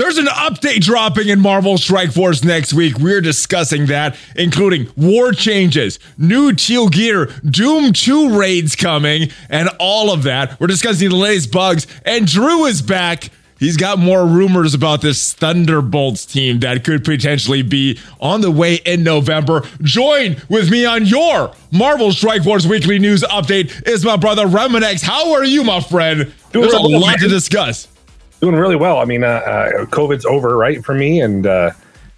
There's an update dropping in Marvel Strike Force next week. We're discussing that, including war changes, new teal gear, Doom 2 raids coming, and all of that. We're discussing the latest bugs, and Drew is back. He's got more rumors about this Thunderbolts team that could potentially be on the way in November. Join with me on your Marvel Strike Force weekly news update is my brother Reminex. How are you, my friend? There's a lot to discuss. Doing really well. I mean, uh, uh, COVID's over, right, for me, and uh,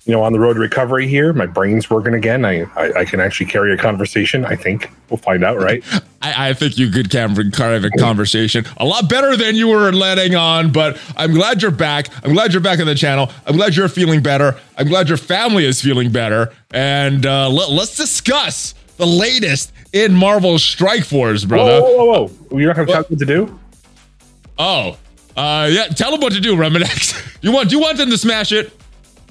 you know, on the road to recovery here. My brain's working again. I, I, I can actually carry a conversation. I think we'll find out, right? I, I think you could carry a conversation a lot better than you were letting on. But I'm glad you're back. I'm glad you're back on the channel. I'm glad you're feeling better. I'm glad your family is feeling better. And uh, let, let's discuss the latest in Marvel Strike Force, brother. Whoa, whoa, whoa! whoa. Going to tell what to do? Oh, uh, yeah. Tell them what to do, Reminex. you want? Do you want them to smash it?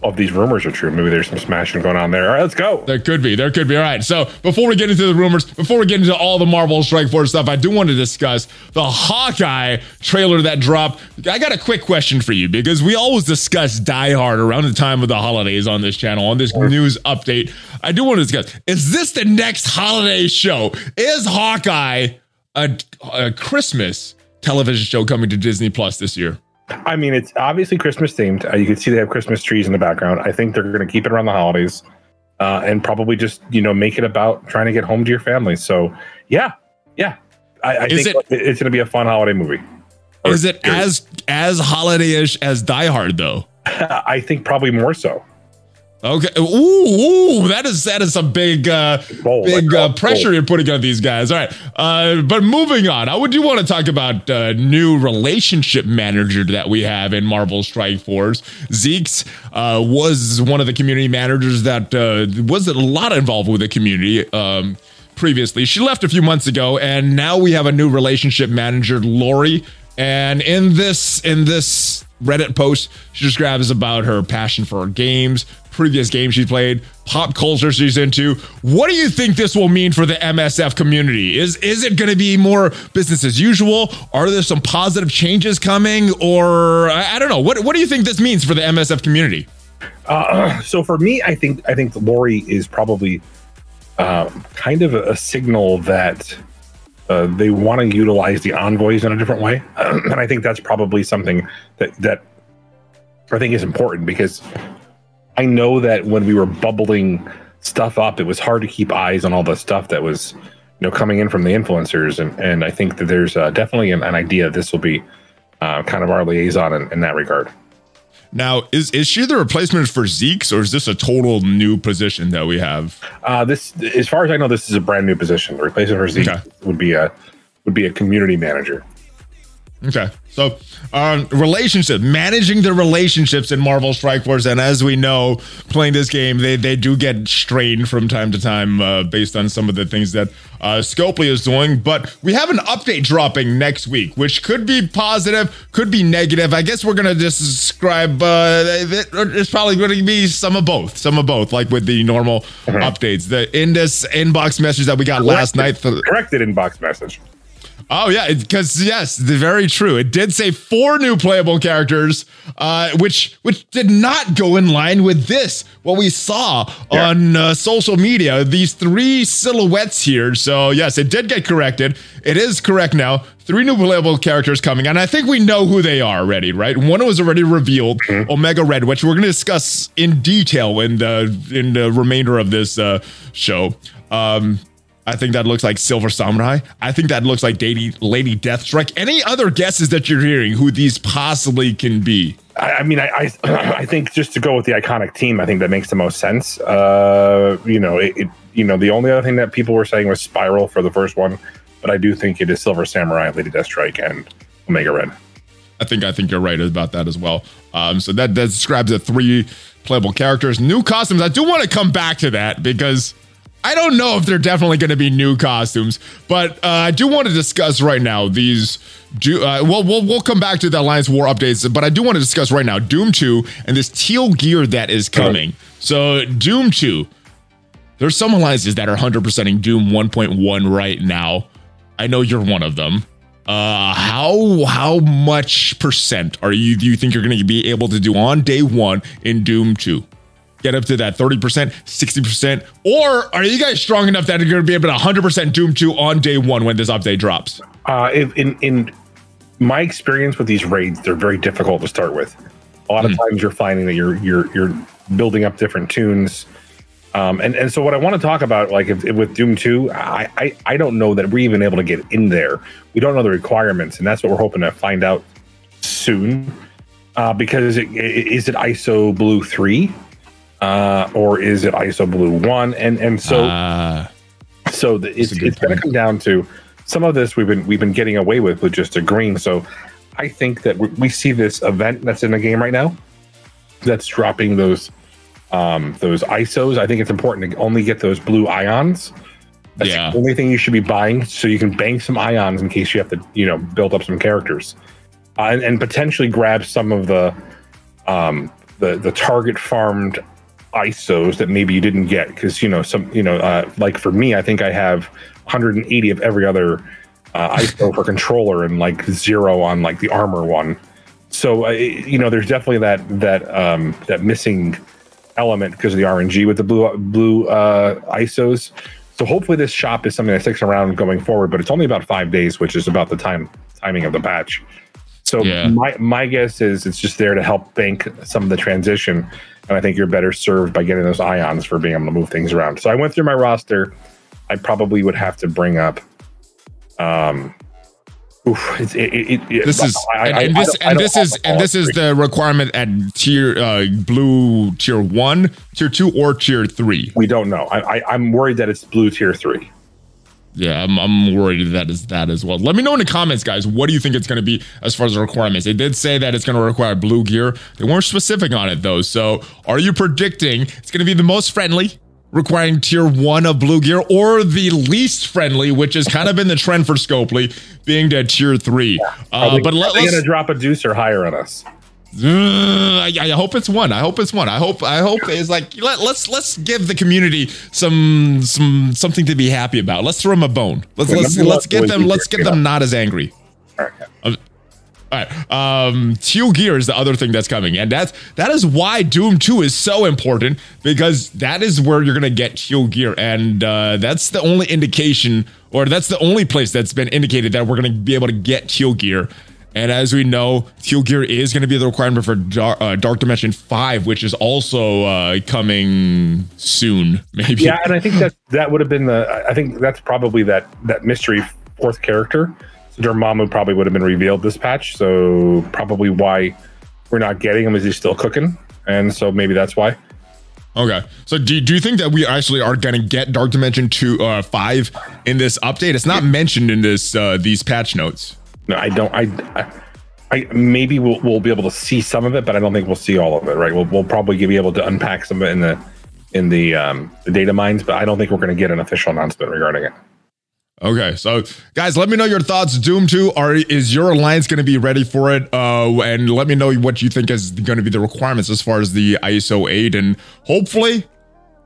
If these rumors are true, maybe there's some smashing going on there. All right, let's go. There could be. There could be. All right. So before we get into the rumors, before we get into all the Marvel Strike Force stuff, I do want to discuss the Hawkeye trailer that dropped. I got a quick question for you because we always discuss Die Hard around the time of the holidays on this channel on this news update. I do want to discuss: Is this the next holiday show? Is Hawkeye a, a Christmas television show coming to Disney Plus this year? I mean, it's obviously Christmas themed. Uh, you can see they have Christmas trees in the background. I think they're going to keep it around the holidays, uh, and probably just you know make it about trying to get home to your family. So yeah, yeah, I, I think it, it's going to be a fun holiday movie. Is it as as holiday-ish as Die Hard though? I think probably more so. Okay. Ooh, ooh, that is that is some big uh bold, big uh, pressure you're putting on these guys. All right. Uh but moving on. I would do want to talk about uh new relationship manager that we have in Marvel Strike Force. Zeke's uh was one of the community managers that uh was a lot involved with the community um previously. She left a few months ago and now we have a new relationship manager, Lori. And in this in this Reddit post she describes about her passion for games, previous games she's played, pop culture she's into. What do you think this will mean for the MSF community? Is is it going to be more business as usual? Are there some positive changes coming, or I, I don't know? What what do you think this means for the MSF community? Uh, so for me, I think I think Lori is probably um, kind of a, signal that. Uh, they want to utilize the envoys in a different way, and I think that's probably something that that I think is important because I know that when we were bubbling stuff up, it was hard to keep eyes on all the stuff that was, you know, coming in from the influencers, and and I think that there's uh, definitely an, an, idea this will be uh, kind of our liaison in, in, that regard. Now, is is she the replacement for Zeke's, or is this a total new position that we have? Uh, this, as far as I know, this is a brand new position. The replacement for Zeke okay. would be a would be a community manager. Okay. So, um, relationship, managing the relationships in Marvel Strike Force, and as we know, playing this game, they they do get strained from time to time uh, based on some of the things that uh, Scopely is doing. But we have an update dropping next week, which could be positive, could be negative. I guess we're gonna just describe. Uh, it's probably going to be some of both, some of both, like with the normal mm-hmm. updates. The in this inbox message that we got corrected, last night, th- corrected inbox message. Oh yeah, because yes, the very true. It did say four new playable characters, uh, which which did not go in line with this what we saw yeah. on uh, social media. These three silhouettes here. So yes, it did get corrected. It is correct now. Three new playable characters coming, and I think we know who they are already, right? One was already revealed, mm-hmm. Omega Red, which we're going to discuss in detail in the in the remainder of this uh, show. Um, I think that looks like Silver Samurai. I think that looks like Lady, Lady Deathstrike. Any other guesses that you're hearing who these possibly can be? I, I mean, I, I, I think just to go with the iconic team, I think that makes the most sense. Uh, you know, it, it, you know, the only other thing that people were saying was Spiral for the first one, but I do think it is Silver Samurai, Lady Deathstrike, and Omega Red. I think I think you're right about that as well. Um, so that, that describes the three playable characters, new costumes. I do want to come back to that because I don't know if they're definitely going to be new costumes, but uh, I do want to discuss right now these. Do, uh, well, we'll we'll come back to the Alliance War updates, but I do want to discuss right now Doom 2 and this teal gear that is coming. So Doom 2, there's some alliances that are 100%ing Doom 1.1 right now. I know you're one of them. Uh, how how much percent are you do you think you're going to be able to do on day one in Doom Two? Get up to that 30%, 60%, or are you guys strong enough that you're going to be able to 100% Doom 2 on day one when this update drops? Uh, in in my experience with these raids, they're very difficult to start with. A lot of mm. times, you're finding that you're you're you're building up different toons. Um, and, and so what I want to talk about, like if, if with Doom 2, I, I, I don't know that we're even able to get in there. We don't know the requirements, and that's what we're hoping to find out soon. Uh, because it, is it ISO Blue 3 uh, or is it ISO Blue 1? And and so uh, so the, it's, it's going to come down to some of this we've been we've been getting away with with just a green. So I think that we, we see this event that's in the game right now that's dropping those um, those ISOs. I think it's important to only get those blue ions. That's yeah. the only thing you should be buying, so you can bank some ions in case you have to, you know, build up some characters, uh, and, and, potentially grab some of the um, the the target farmed ISOs that maybe you didn't get because you know some you know uh, like for me, I think I have 180 of every other uh, ISO for controller and like zero on like the armor one. So uh, you know, there's definitely that that um, that missing element because of the RNG with the blue blue uh, ISOs. So hopefully this shop is something that sticks around going forward. But it's only about five days, which is about the time timing of the patch. So yeah. my my guess is it's just there to help bank some of the transition, and I think you're better served by getting those ions for being able to move things around. So I went through my roster. I probably would have to bring up um, Oof, it, it, it, this is I, and, and this and this is and this is the requirement at tier uh, blue tier one, tier two, or tier three. We don't know. I, I am worried that it's blue tier three. Yeah, I'm, I'm worried that is that as well. Let me know in the comments, guys. What do you think it's going to be as far as the requirements? They did say that it's going to require blue gear. They weren't specific on it though. So, are you predicting it's going to be the most friendly, requiring tier one of blue gear or the least friendly, which has kind of been the trend for Scopely, being to tier three. Yeah. Uh, but let, us gonna drop a deuce or higher on us. I, I, hope it's one. I hope it's one. I hope. I hope it's like let, let's let's give the community some some something to be happy about. Let's throw them a bone. Let's let's let's get them. Let's get them not as angry. All right. Uh, all right. Um, Teal Gear is the other thing that's coming, and that's that is why Doom Two is so important because that is where you're gonna get Teal Gear, and uh, that's the only indication, or that's the only place that's been indicated that we're gonna be able to get Teal Gear. And as we know, Teal Gear is going to be the requirement for Dark, uh, Dark Dimension 5, which is also uh, coming soon, maybe. Yeah, and I think that that would have been the, I think that's probably that, that mystery fourth character So Dormammu probably would have been revealed this patch, so probably why we're not getting him is he's still cooking, and so maybe that's why. Okay, so do, do you think that we actually are going to get Dark Dimension two uh, five in this update? It's not mentioned in this uh, these patch notes. No, I don't. I, I, I maybe we'll we'll be able to see some of it, but I don't think we'll see all of it. Right? We'll we'll probably be able to unpack some of it in the in the um, the data mines, but I don't think we're going to get an official announcement regarding it. Okay, so guys, let me know your thoughts. Doom 2, are is your alliance going to be ready for it? Uh, and let me know what you think is going to be the requirements as far as the ISO 8, and hopefully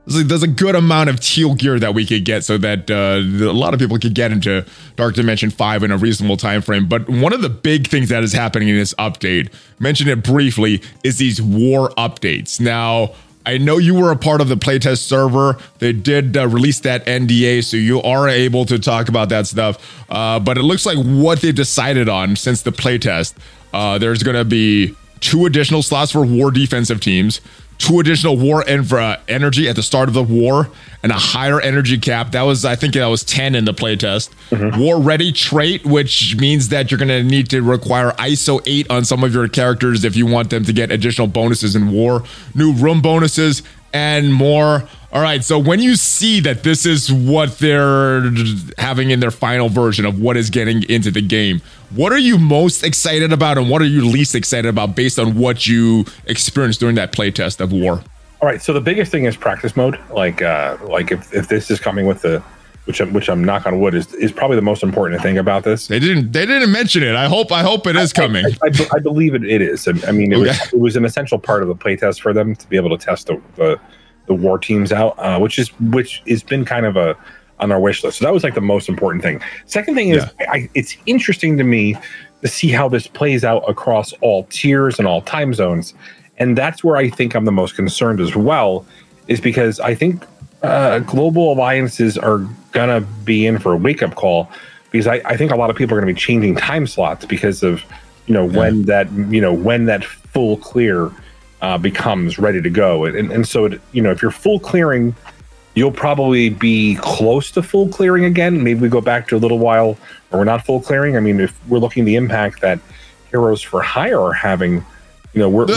there's a good amount of teal gear that we could get so that uh, a lot of people could get into Dark Dimension 5 in a reasonable time frame. But one of the big things that is happening in this update, mention it briefly, is these war updates. Now, I know you were a part of the playtest server. They did uh, release that NDA, so you are able to talk about that stuff. Uh, but it looks like what they've decided on since the playtest, uh, there's going to be two additional slots for war defensive teams, two additional war infra energy at the start of the war and a higher energy cap. That was, I think that was 10 in the playtest. Mm-hmm. War ready trait, which means that you're going to need to require ISO 8 on some of your characters if you want them to get additional bonuses in war, new room bonuses, and more. All right, so when you see that this is what they're having in their final version of what is getting into the game, what are you most excited about and what are you least excited about based on what you experienced during that playtest of War? All right, so the biggest thing is practice mode. Like, uh, like if, if this is coming with the which I'm, which I'm knock on wood is is probably the most important thing about this. They didn't they didn't mention it. I hope I hope it is coming. I, I, I, I believe it, it is. I, mean, it, okay. was, it was an essential part of the playtest for them to be able to test the, the the war teams out, uh, which is which has been kind of a, on our wish list. So that was like the most important thing. Second thing is, yeah. I, it's interesting to me to see how this plays out across all tiers and all time zones, and that's where I think I'm the most concerned as well, is because I think uh, global alliances are gonna be in for a wake up call because I, I think a lot of people are going to be changing time slots because of you know yeah. when that you know when that full clear uh, becomes ready to go and, and so it, you know if you're full clearing you'll probably be close to full clearing again maybe we go back to a little while or we're not full clearing i mean if we're looking the impact that heroes for hire are having you know we're, we're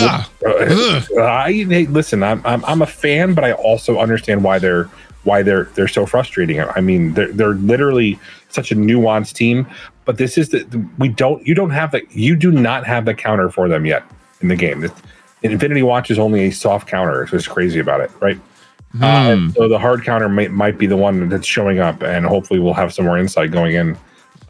uh, I, hey, listen I'm, I'm i'm a fan but i also understand why they're why they're they're so frustrating. I mean, they're they're literally such a nuanced team, but this is the we don't you don't have the you do not have the counter for them yet in the game. Infinity Watch is only a soft counter. So it's crazy about it, right? Hmm. Uh, so the hard counter might might be the one that's showing up, and hopefully we'll have some more insight going in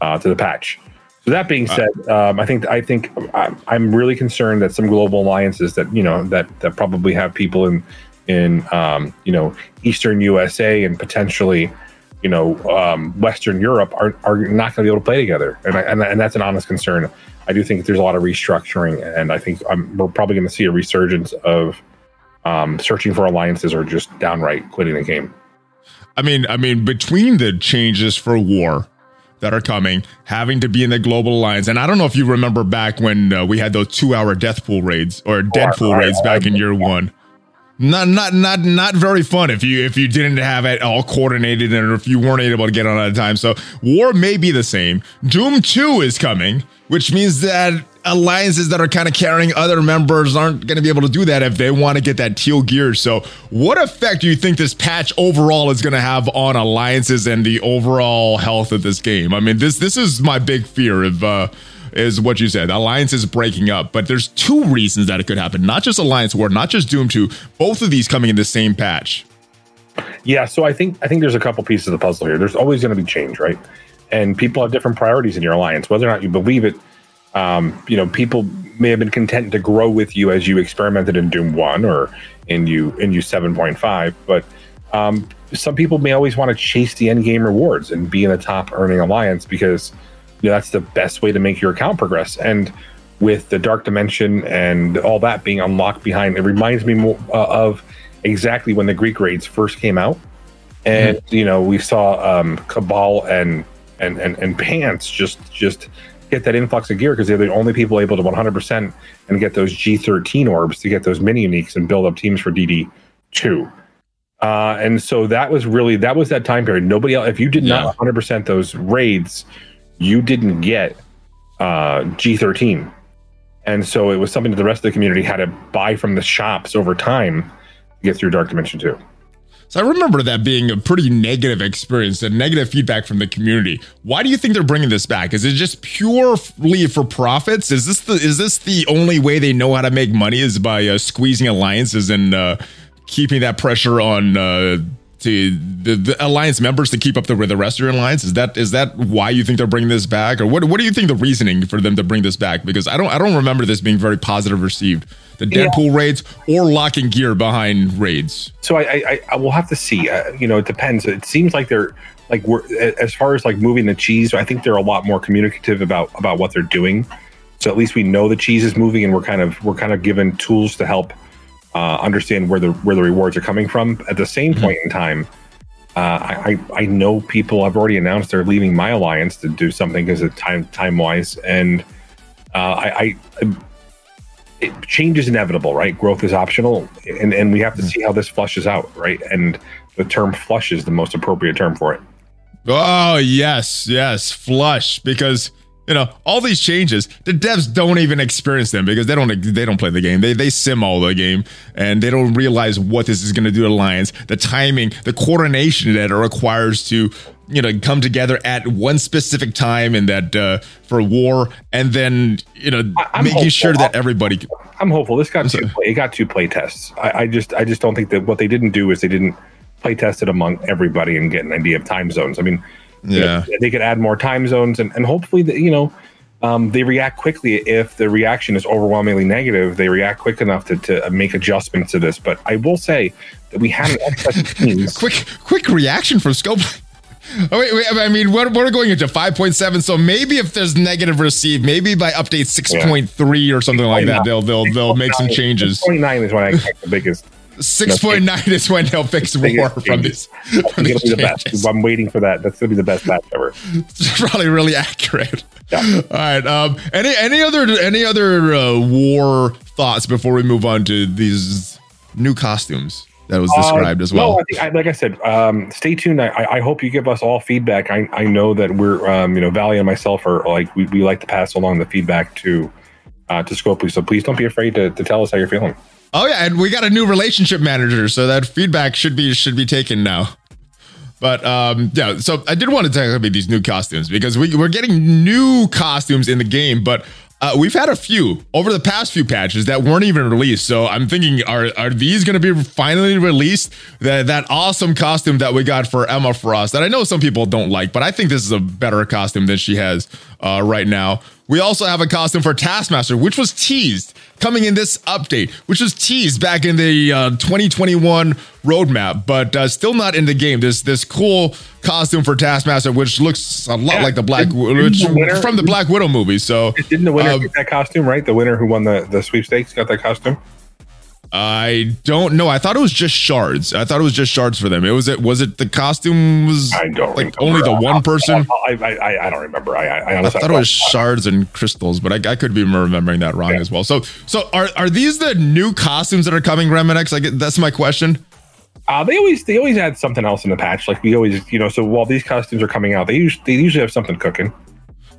uh, to the patch. So that being uh. said, um, I think I think I'm really concerned that some global alliances that you know that that probably have people in in um, you know Eastern USA and potentially you know um, Western Europe are, are not going to be able to play together, and, I, and and that's an honest concern. I do think there's a lot of restructuring, and I think I'm, we're probably going to see a resurgence of um, searching for alliances or just downright quitting the game. I mean, I mean, between the changes for war that are coming, having to be in the global alliance, and I don't know if you remember back when uh, we had those two-hour Deadpool raids or oh, raids back in year one not not not not very fun if you if you didn't have it all coordinated and if you weren't able to get on at a time. So war may be the same. Doom 2 is coming, which means that alliances that are kind of carrying other members aren't going to be able to do that if they want to get that teal gear. So what effect do you think this patch overall is going to have on alliances and the overall health of this game? I mean, this this is my big fear of uh is what you said. Alliance is breaking up, but there's two reasons that it could happen. Not just Alliance War, not just Doom 2, both of these coming in the same patch. Yeah, so I think I think there's a couple pieces of the puzzle here. There's always going to be change, right? And people have different priorities in your alliance, whether or not you believe it. Um, you know, people may have been content to grow with you as you experimented in Doom One or in you in you seven point five, but um, some people may always want to chase the end game rewards and be in a top earning alliance because you know, that's the best way to make your account progress. And with the dark dimension and all that being unlocked behind, it reminds me more uh, of exactly when the Greek raids first came out. And mm-hmm. you know, we saw um, Cabal and and and and Pants just just get that influx of gear because they're the only people able to 100% and get those G13 orbs to get those mini uniques and build up teams for DD2. Uh, and so that was really that was that time period. Nobody else, if you did yeah. not 100% those raids, you didn't get uh, G13. And so it was something that the rest of the community had to buy from the shops over time to get through Dark Dimension 2. So I remember that being a pretty negative experience, a negative feedback from the community. Why do you think they're bringing this back? Is it just purely for profits? Is this the is this the only way they know how to make money is by uh, squeezing alliances and uh, keeping that pressure on uh, to the, the, alliance members to keep up the, with the rest of your alliance? Is that is that why you think they're bringing this back, or what? What do you think the reasoning for them to bring this back? Because I don't I don't remember this being very positive received. The Deadpool yeah. raids or locking gear behind raids. So I I, I will have to see. Uh, you know, it depends. It seems like they're like we're as far as like moving the cheese. I think they're a lot more communicative about about what they're doing. So at least we know the cheese is moving, and we're kind of we're kind of given tools to help uh, understand where the where the rewards are coming from. At the same mm-hmm. point in time, uh, I I know people have already announced they're leaving my alliance to do something because of time time wise, and uh, I, I it, change is inevitable, right? Growth is optional, and and we have to mm-hmm. see how this flushes out, right? And the term flush is the most appropriate term for it. Oh yes, yes, flush because you know all these changes the devs don't even experience them because they don't they don't play the game. They they sim all the game and they don't realize what this is going to do to alliance. The timing the coordination that it requires to you know come together at one specific time and that uh, for war and then you know I'm making hopeful. sure that everybody i'm hopeful. This got two play, it got two play tests. I, I just i just don't think that what they didn't do is they didn't play test it among everybody and get an idea of time zones. I mean yeah, you know, they could add more time zones, and, and hopefully, the, you know, um, they react quickly. If the reaction is overwhelmingly negative, they react quick enough to, to make adjustments to this. But I will say that we had an excess teams. quick, quick reaction from Scope. Oh, wait, wait, I mean, we're, we're going into 5.7, so maybe if there's negative receive, maybe by update 6.3 yeah. or something like that, they'll they'll they'll make some changes. 6.9 is when I expect the biggest. 6.9 is when they'll fix war from this. From these be the best. I'm waiting for that. That's gonna be the best patch ever. It's probably really accurate. Yeah. All right. Um. Any any other any other uh, war thoughts before we move on to these new costumes? that was described uh, as well. No, I think, I, like I said, um, stay tuned. I, I, hope you give us all feedback. I, I know that we're, um, you know, Valley and myself are like we, we like to pass along the feedback to uh, to Scopely. So please don't be afraid to, to tell us how you're feeling. Oh yeah, and we got a new relationship manager, so that feedback should be should be taken now. But um, yeah, so I did want to talk about these new costumes because we, we're getting new costumes in the game, but uh, we've had a few over the past few patches that weren't even released. So I'm thinking, are are these going to be finally released? That that awesome costume that we got for Emma Frost that I know some people don't like, but I think this is a better costume than she has uh, right now. We also have a costume for Taskmaster, which was teased coming in this update, which was teased back in the uh, 2021 roadmap, but uh, still not in the game. This this cool costume for Taskmaster, which looks a lot yeah. like the Black which, the winner, from the Black Widow movie. So didn't the winner um, get that costume right? The winner who won the the sweepstakes got that costume. I don't know. I thought it was just shards. I thought it was just shards for them. It was it was it the costume was I don't like remember. only the one person. I I, I, I don't remember. I I, I thought it was shards and crystals, but I, I could be remembering that wrong yeah. as well. So so are are these the new costumes that are coming, Remedex? Like that's my question. Uh, they always they always add something else in the patch. Like we always you know. So while these costumes are coming out, they usually they usually have something cooking.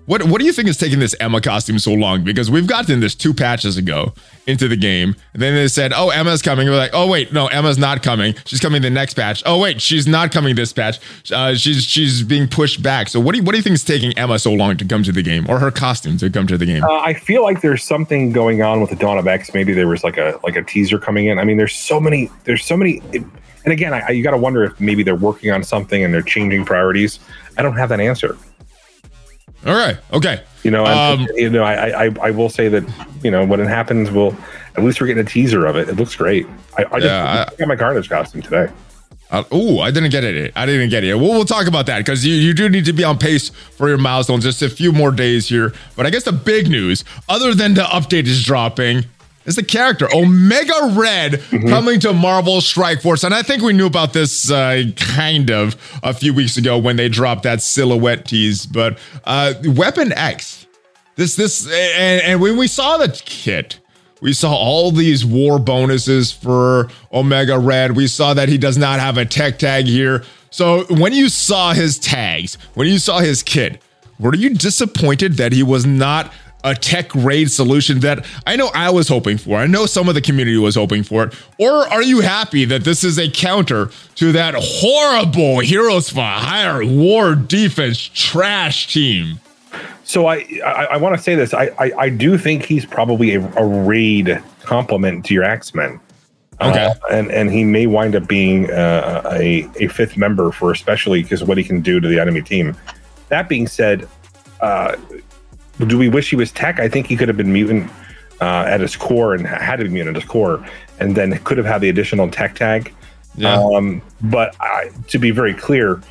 What what do you think is taking this Emma costume so long? Because we've gotten this two patches ago into the game. And then they said, "Oh, Emma's coming." We're like, "Oh wait, no, Emma's not coming. She's coming the next patch." Oh wait, she's not coming this patch. Uh, she's she's being pushed back. So what do you, what do you think is taking Emma so long to come to the game, or her costume to come to the game? Uh, I feel like there's something going on with the Dawn of X. Maybe there was like a like a teaser coming in. I mean, there's so many. There's so many. It, and again, I, you got to wonder if maybe they're working on something and they're changing priorities. I don't have that answer. All right. Okay. You know, um, you know, I, I I will say that you know when it happens, we'll at least we're getting a teaser of it. It looks great. I, I yeah, just I, got my Carnage costume today. Uh, oh, I didn't get it. I didn't get it. We'll, we'll talk about that because you, you do need to be on pace for your milestones. Just a few more days here. But I guess the big news, other than the update is dropping, is the character Omega Red mm-hmm. coming to Marvel Strike Force, and I think we knew about this uh, kind of a few weeks ago when they dropped that silhouette tease. But uh, Weapon X, this this, and, and when we saw the kit, we saw all these war bonuses for Omega Red. We saw that he does not have a tech tag here. So when you saw his tags, when you saw his kit, were you disappointed that he was not a tech raid solution that I know I was hoping for. I know some of the community was hoping for it. Or are you happy that this is a counter to that horrible Heroes for Hire War Defense trash team? So I I, I want to say this. I, I, I do think he's probably a, a raid complement to your X Men. Okay, uh, and and he may wind up being uh, a a fifth member for especially because what he can do to the enemy team. That being said, uh, do we wish he was tech? I think he could have been mutant uh, at his core and had to be mutant at his core, and then could have had the additional tech tag. Yeah. Um, but I, to be very clear,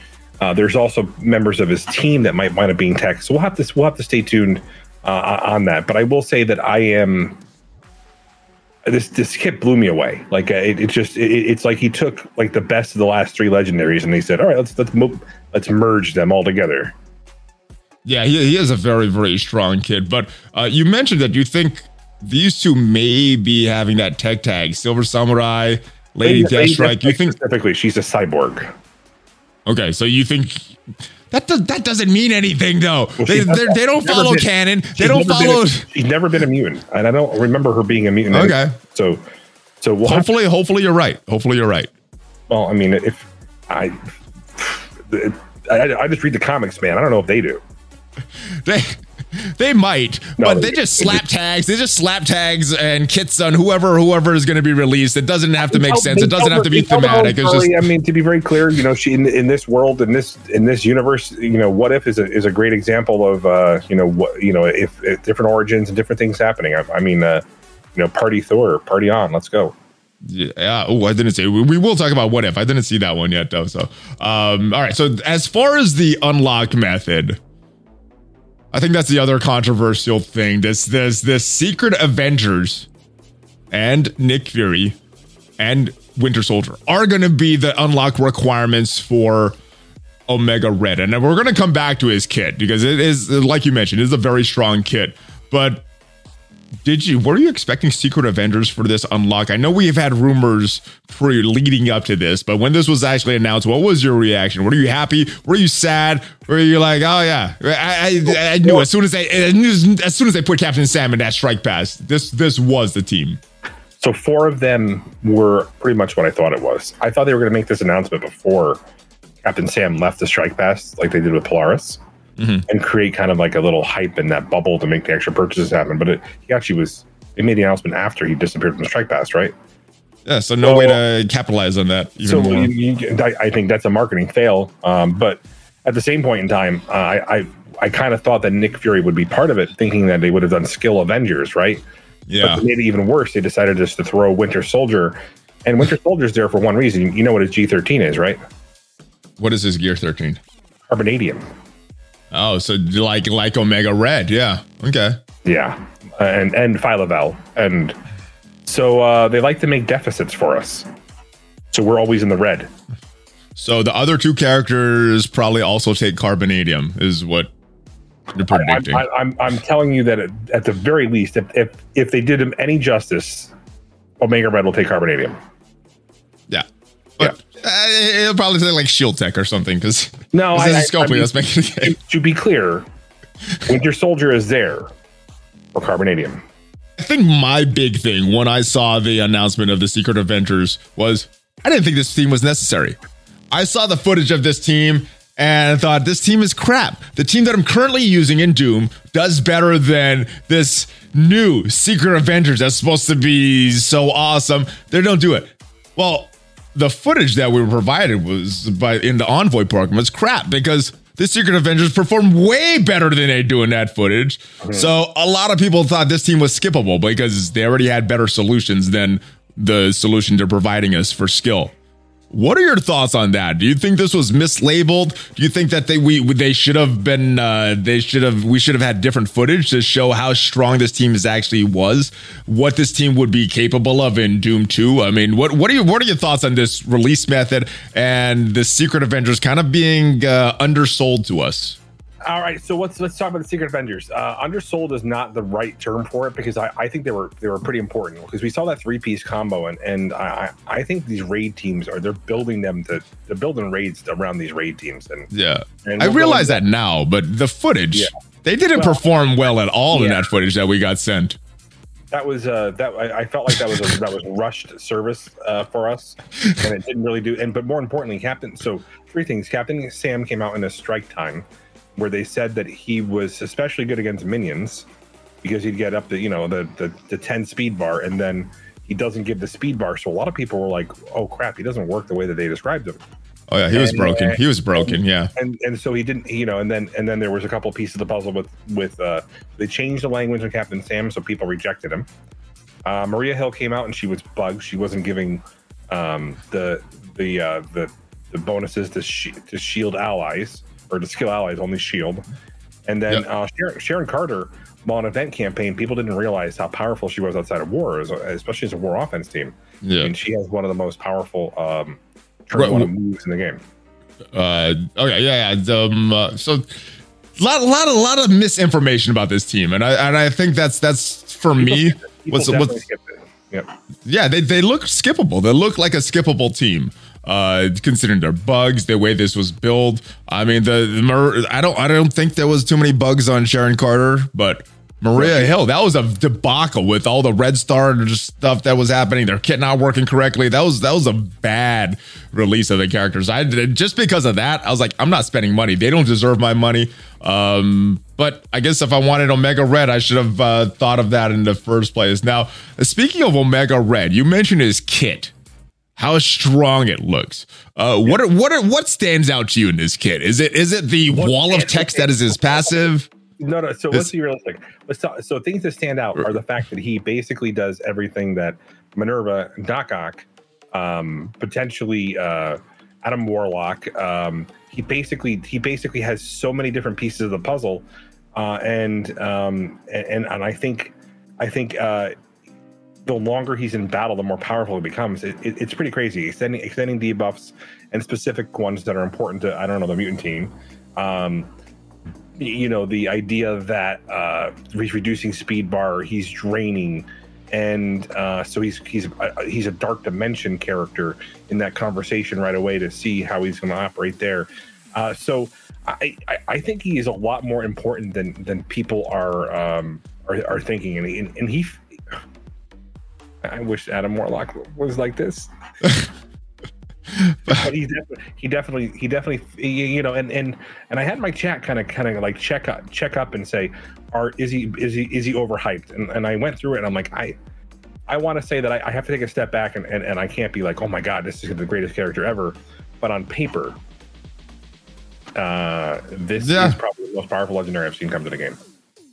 uh, there's also members of his team that might wind up being tech. So we'll have to we'll have to stay tuned uh, on that. But I will say that I am. This this kit blew me away. Like uh, it, it just it, it's like he took like the best of the last three legendaries and he said, all right, let's let's let's merge them all together. Yeah, he, he is a very, very strong kid. But uh, you mentioned that you think these two may be having that tech tag Silver Samurai, Lady, Deathstrike. You think specifically she's a cyborg. Okay, so you think that does, that doesn't mean anything though. Well, they they don't follow been, canon. They don't follow. A, she's never been a mutant, and I don't remember her being a mutant. Okay, so so we'll hopefully, to, hopefully you're right. Hopefully you're right. Well, I mean, if I, I I just read the comics, man. I don't know if they do. they they might, no, but they just slap tags. They just slap tags and kits on whoever whoever is going to be released. It doesn't have to make sense. It doesn't have to be thematic. It's just, I mean, to be very clear, you know, she in, in this world, in this in this universe, you know, what if is a is a great example of uh, you know what you know if, if different origins and different things happening. I, I mean, uh, you know, party Thor, party on, let's go. Yeah. Oh, I didn't. We, we will talk about what if. I didn't see that one yet, though. So, um, all right. So, as far as the unlock method, I think that's the other controversial thing. This, this, this secret Avengers and Nick Fury and Winter Soldier are going to be the unlock requirements for Omega Red. And we're going to come back to his kit because it is, like you mentioned, it is a very strong kit. But did you were you expecting Secret Avengers for this unlock? I know we've had rumors pre leading up to this, but when this was actually announced, what was your reaction? Were you happy? Were you sad? Were you like, oh yeah, I, I, I knew as soon as they as soon as they put Captain Sam in that strike pass, this this was the team. So four of them were pretty much what I thought it was. I thought they were going to make this announcement before Captain Sam left the strike pass, like they did with Polaris mm-hmm. and create kind of like a little hype in that bubble to make the extra purchases happen. But it, he actually was, they made the announcement after he disappeared from the strike pass, right? Yeah, so no so, way to capitalize on that. so you, you, I, I, think that's a marketing fail. Um, but at the same point in time, uh, I, I, I kind of thought that Nick Fury would be part of it, thinking that they would have done skill Avengers, right? Yeah. But made it even worse. They decided just to throw Winter Soldier, and Winter Soldier's there for one reason. You know what his G thirteen is, right? What is his Gear thirteen? Carbonadium. Oh, so like like Omega Red, yeah. Okay. Yeah, and and Phyla-Vell, and so uh, they like to make deficits for us. So we're always in the red. So the other two characters probably also take carbonadium, is what you're predicting. I, am I'm, I'm telling you that at the very least, if if if they did him any justice, Omega Red will take carbonadium. Yeah, but yeah. Uh, it'll probably say like Shield Tech or something because no, I, I, I mean, that's making the game. To be clear, Winter Soldier is there for Carbonadium. I think my big thing when I saw the announcement of the Secret Avengers was I didn't think this team was necessary. I saw the footage of this team and I thought this team is crap. The team that I'm currently using in Doom does better than this new Secret Avengers that's supposed to be so awesome. They don't do it. Well, the footage that we were provided was by in the Envoy program was crap because the Secret Avengers performed way better than they do in that footage. So a lot of people thought this team was skippable because they already had better solutions than the solution they're providing us for skill. What are your thoughts on that? Do you think this was mislabeled? Do you think that they we they should have been uh, they should have we should have had different footage to show how strong this team is actually was, what this team would be capable of in Doom 2? I mean, what what are you what are your thoughts on this release method and the Secret Avengers kind of being uh, undersold to us? All right, so let's let's talk about the Secret Avengers. Uh, undersold is not the right term for it because I, I think they were they were pretty important because we saw that three piece combo and and I I think these raid teams are they're building them to they're building raids around these raid teams and yeah and I realize that now, but the footage yeah. they didn't well, perform well at all yeah. in that footage that we got sent. That was uh that I, I felt like that was a, that was rushed service uh, for us and it didn't really do and but more importantly Captain so three things Captain Sam came out in a strike time where they said that he was especially good against minions because he'd get up to you know the, the the 10 speed bar and then he doesn't give the speed bar. So a lot of people were like oh crap he doesn't work the way that they described him. Oh yeah he and, was broken. Uh, he was broken yeah. and and so he didn't you know and then and then there was a couple pieces of the puzzle with with uh they changed the language of captain sam so people rejected him. Uh, maria hill came out and she was bugged. She wasn't giving um the the uh the the bonuses to, sh- to shield allies or to skill allies, on only shield. And then yep. uh, Sharon, Sharon, Carter, while an event campaign, people didn't realize how powerful she was outside of war, especially as a war offense team. Yeah. And she has one of the most powerful um, turn right. one moves in the game. Uh, okay, yeah, yeah. Um, uh, so lot, lot, a lot of misinformation about this team, and I and I think that's that's for people, me. People what's what's Yep. Yeah, they, they look skippable. They look like a skippable team uh, considering their bugs, the way this was built. I mean, the, the I don't I don't think there was too many bugs on Sharon Carter, but Maria Hill, that was a debacle with all the red star stuff that was happening. Their kit not working correctly. That was that was a bad release of the characters. I just because of that, I was like, I'm not spending money. They don't deserve my money. Um, but I guess if I wanted Omega Red, I should have uh, thought of that in the first place. Now, speaking of Omega Red, you mentioned his kit how strong it looks. Uh, what are, what are, what stands out to you in this kit? Is it is it the wall of text that is his passive? No, no. So let's be realistic. Let's talk, so things that stand out are the fact that he basically does everything that Minerva, Doc Ock, um, potentially uh, Adam Warlock. Um, he basically he basically has so many different pieces of the puzzle, uh, and um, and and I think I think uh, the longer he's in battle, the more powerful he becomes. It, it, it's pretty crazy. Extending extending debuffs and specific ones that are important to I don't know the mutant team. Um, you know the idea that uh, he's reducing speed bar, he's draining, and uh, so he's he's uh, he's a dark dimension character in that conversation right away to see how he's going to operate there. Uh, so I, I, I think he is a lot more important than than people are um, are, are thinking, and he, and he I wish Adam Warlock was like this. but he definitely, he definitely, he definitely, you know, and and and I had my chat kind of, kind of like check up, check up, and say, "Are is he, is he, is he overhyped?" And and I went through it, and I'm like, I, I want to say that I, I, have to take a step back, and, and and I can't be like, "Oh my god, this is the greatest character ever," but on paper, uh, this yeah. is probably the most powerful legendary I've seen come to the game.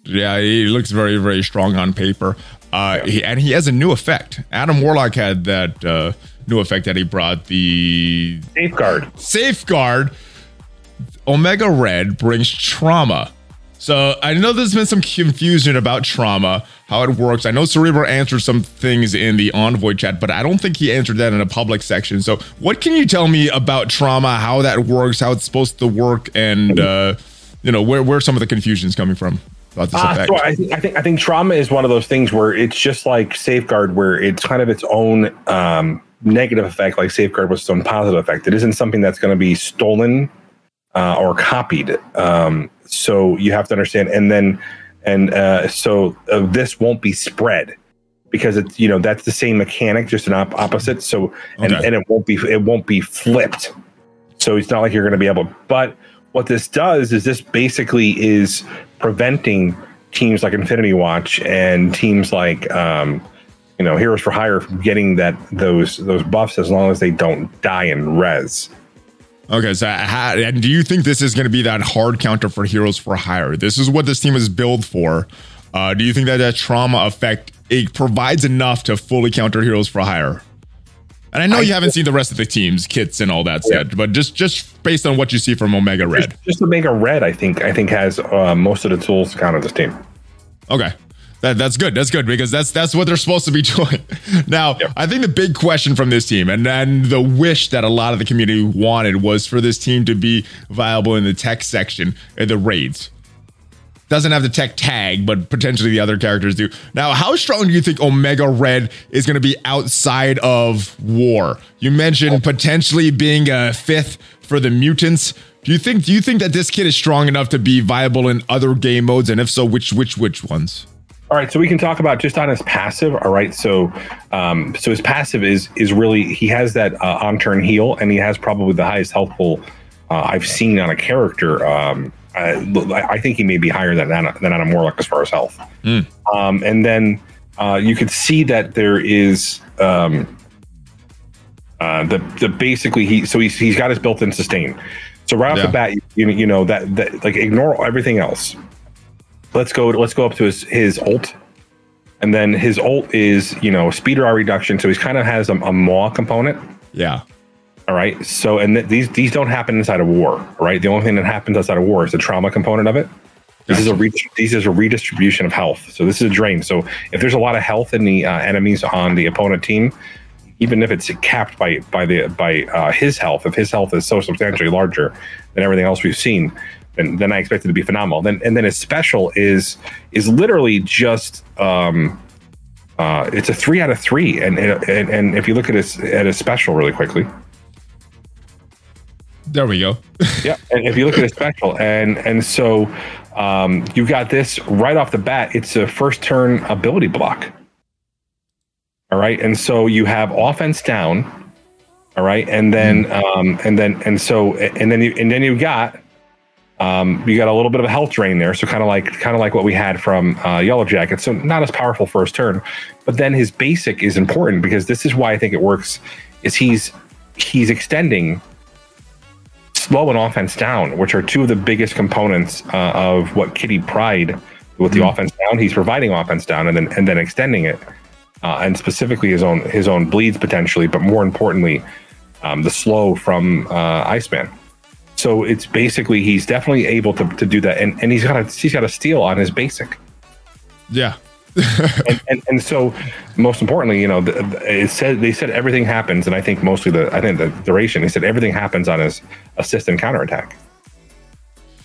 Yeah, he looks very, very strong on paper. Uh, yeah. he, and he has a new effect. Adam Warlock had that uh, new effect that he brought the safeguard. Safeguard. Omega Red brings trauma. So I know there's been some confusion about trauma, how it works. I know Cerebro answered some things in the Envoy chat, but I don't think he answered that in a public section. So what can you tell me about trauma, how that works, how it's supposed to work, and uh, you know where where some of the confusion is coming from? This uh? So I, th- I, think I think trauma is one of those things where it's just like safeguard, where it's kind of its own um, negative effect, like safeguard was its own positive effect. It isn't something that's going to be stolen uh, or copied. Um, so you have to understand, and then and uh, so uh, this won't be spread because it's you know that's the same mechanic, just an op- opposite. So and, okay. and it won't be it won't be flipped. So it's not like you're going to be able, but what this does is this basically is preventing teams like Infinity Watch and teams like um, you know Heroes for Hire from getting that those those buffs as long as they don't die in res. Okay, so how, and do you think this is going to be that hard counter for Heroes for Hire? This is what this team is built for. Uh, do you think that that trauma effect it provides enough to fully counter Heroes for Hire? And I know I, you haven't seen the rest of the teams, kits, and all that yeah. yet, but just just based on what you see from Omega Red, just, just Omega Red, I think I think has uh, most of the tools to counter this team. Okay, that, that's good. That's good because that's that's what they're supposed to be doing. now, yep. I think the big question from this team and and the wish that a lot of the community wanted was for this team to be viable in the tech section in the raids doesn't have the tech tag, but potentially the other characters do. Now, how strong do you think Omega Red is going to be outside of war? You mentioned potentially being a fifth for the mutants. Do you think do you think that this kid is strong enough to be viable in other game modes? And if so, which which which ones? All right, so we can talk about just on his passive. All right, so um, so his passive is is really he has that uh, on turn heal, and he has probably the highest health pool uh, I've seen on a character. Um, I, I, think he may be higher than that than Adam Warlock as far as health. Mm. Um, and then uh, you could see that there is um, uh, the the basically he so he's he's got his built-in sustain. So right off yeah. the bat, you, you know that that like ignore everything else. Let's go. Let's go up to his his ult, and then his ult is you know speed R reduction. So he's kind of has a, a maw component. Yeah. All right. So, and th- these these don't happen inside of war, right? The only thing that happens outside of war is the trauma component of it. This is a re- these is a redistribution of health. So this is a drain. So if there's a lot of health in the uh, enemies on the opponent team, even if it's capped by by the by uh, his health, if his health is so substantially larger than everything else we've seen, then then I expect it to be phenomenal. Then and then his special is is literally just um, uh, it's a three out of three. And and, and if you look at his at his special really quickly. There we go. yeah, and if you look at a special, and and so um, you got this right off the bat. It's a first turn ability block. All right, and so you have offense down. All right, and then mm. um, and then and so and then you and then you got um, you got a little bit of a health drain there, so kind of like kind of like what we had from uh, Yellow Jacket. So not as powerful first turn, but then his basic is important because this is why I think it works. Is he's he's extending slow an offense down, which are two of the biggest components uh, of what Kitty Pryde with the mm offense down. He's providing offense down and then and then extending it. uh, and specifically his own his own bleeds potentially, but more importantly, um, the slow from uh, Iceman. So it's basically he's definitely able to, to do that, and, and he's got a he's got a steal on his basic. Yeah. and, and, and so most importantly, you know, the, the, it said they said everything happens, and I think mostly the I think the duration. He said everything happens on his assist and counterattack.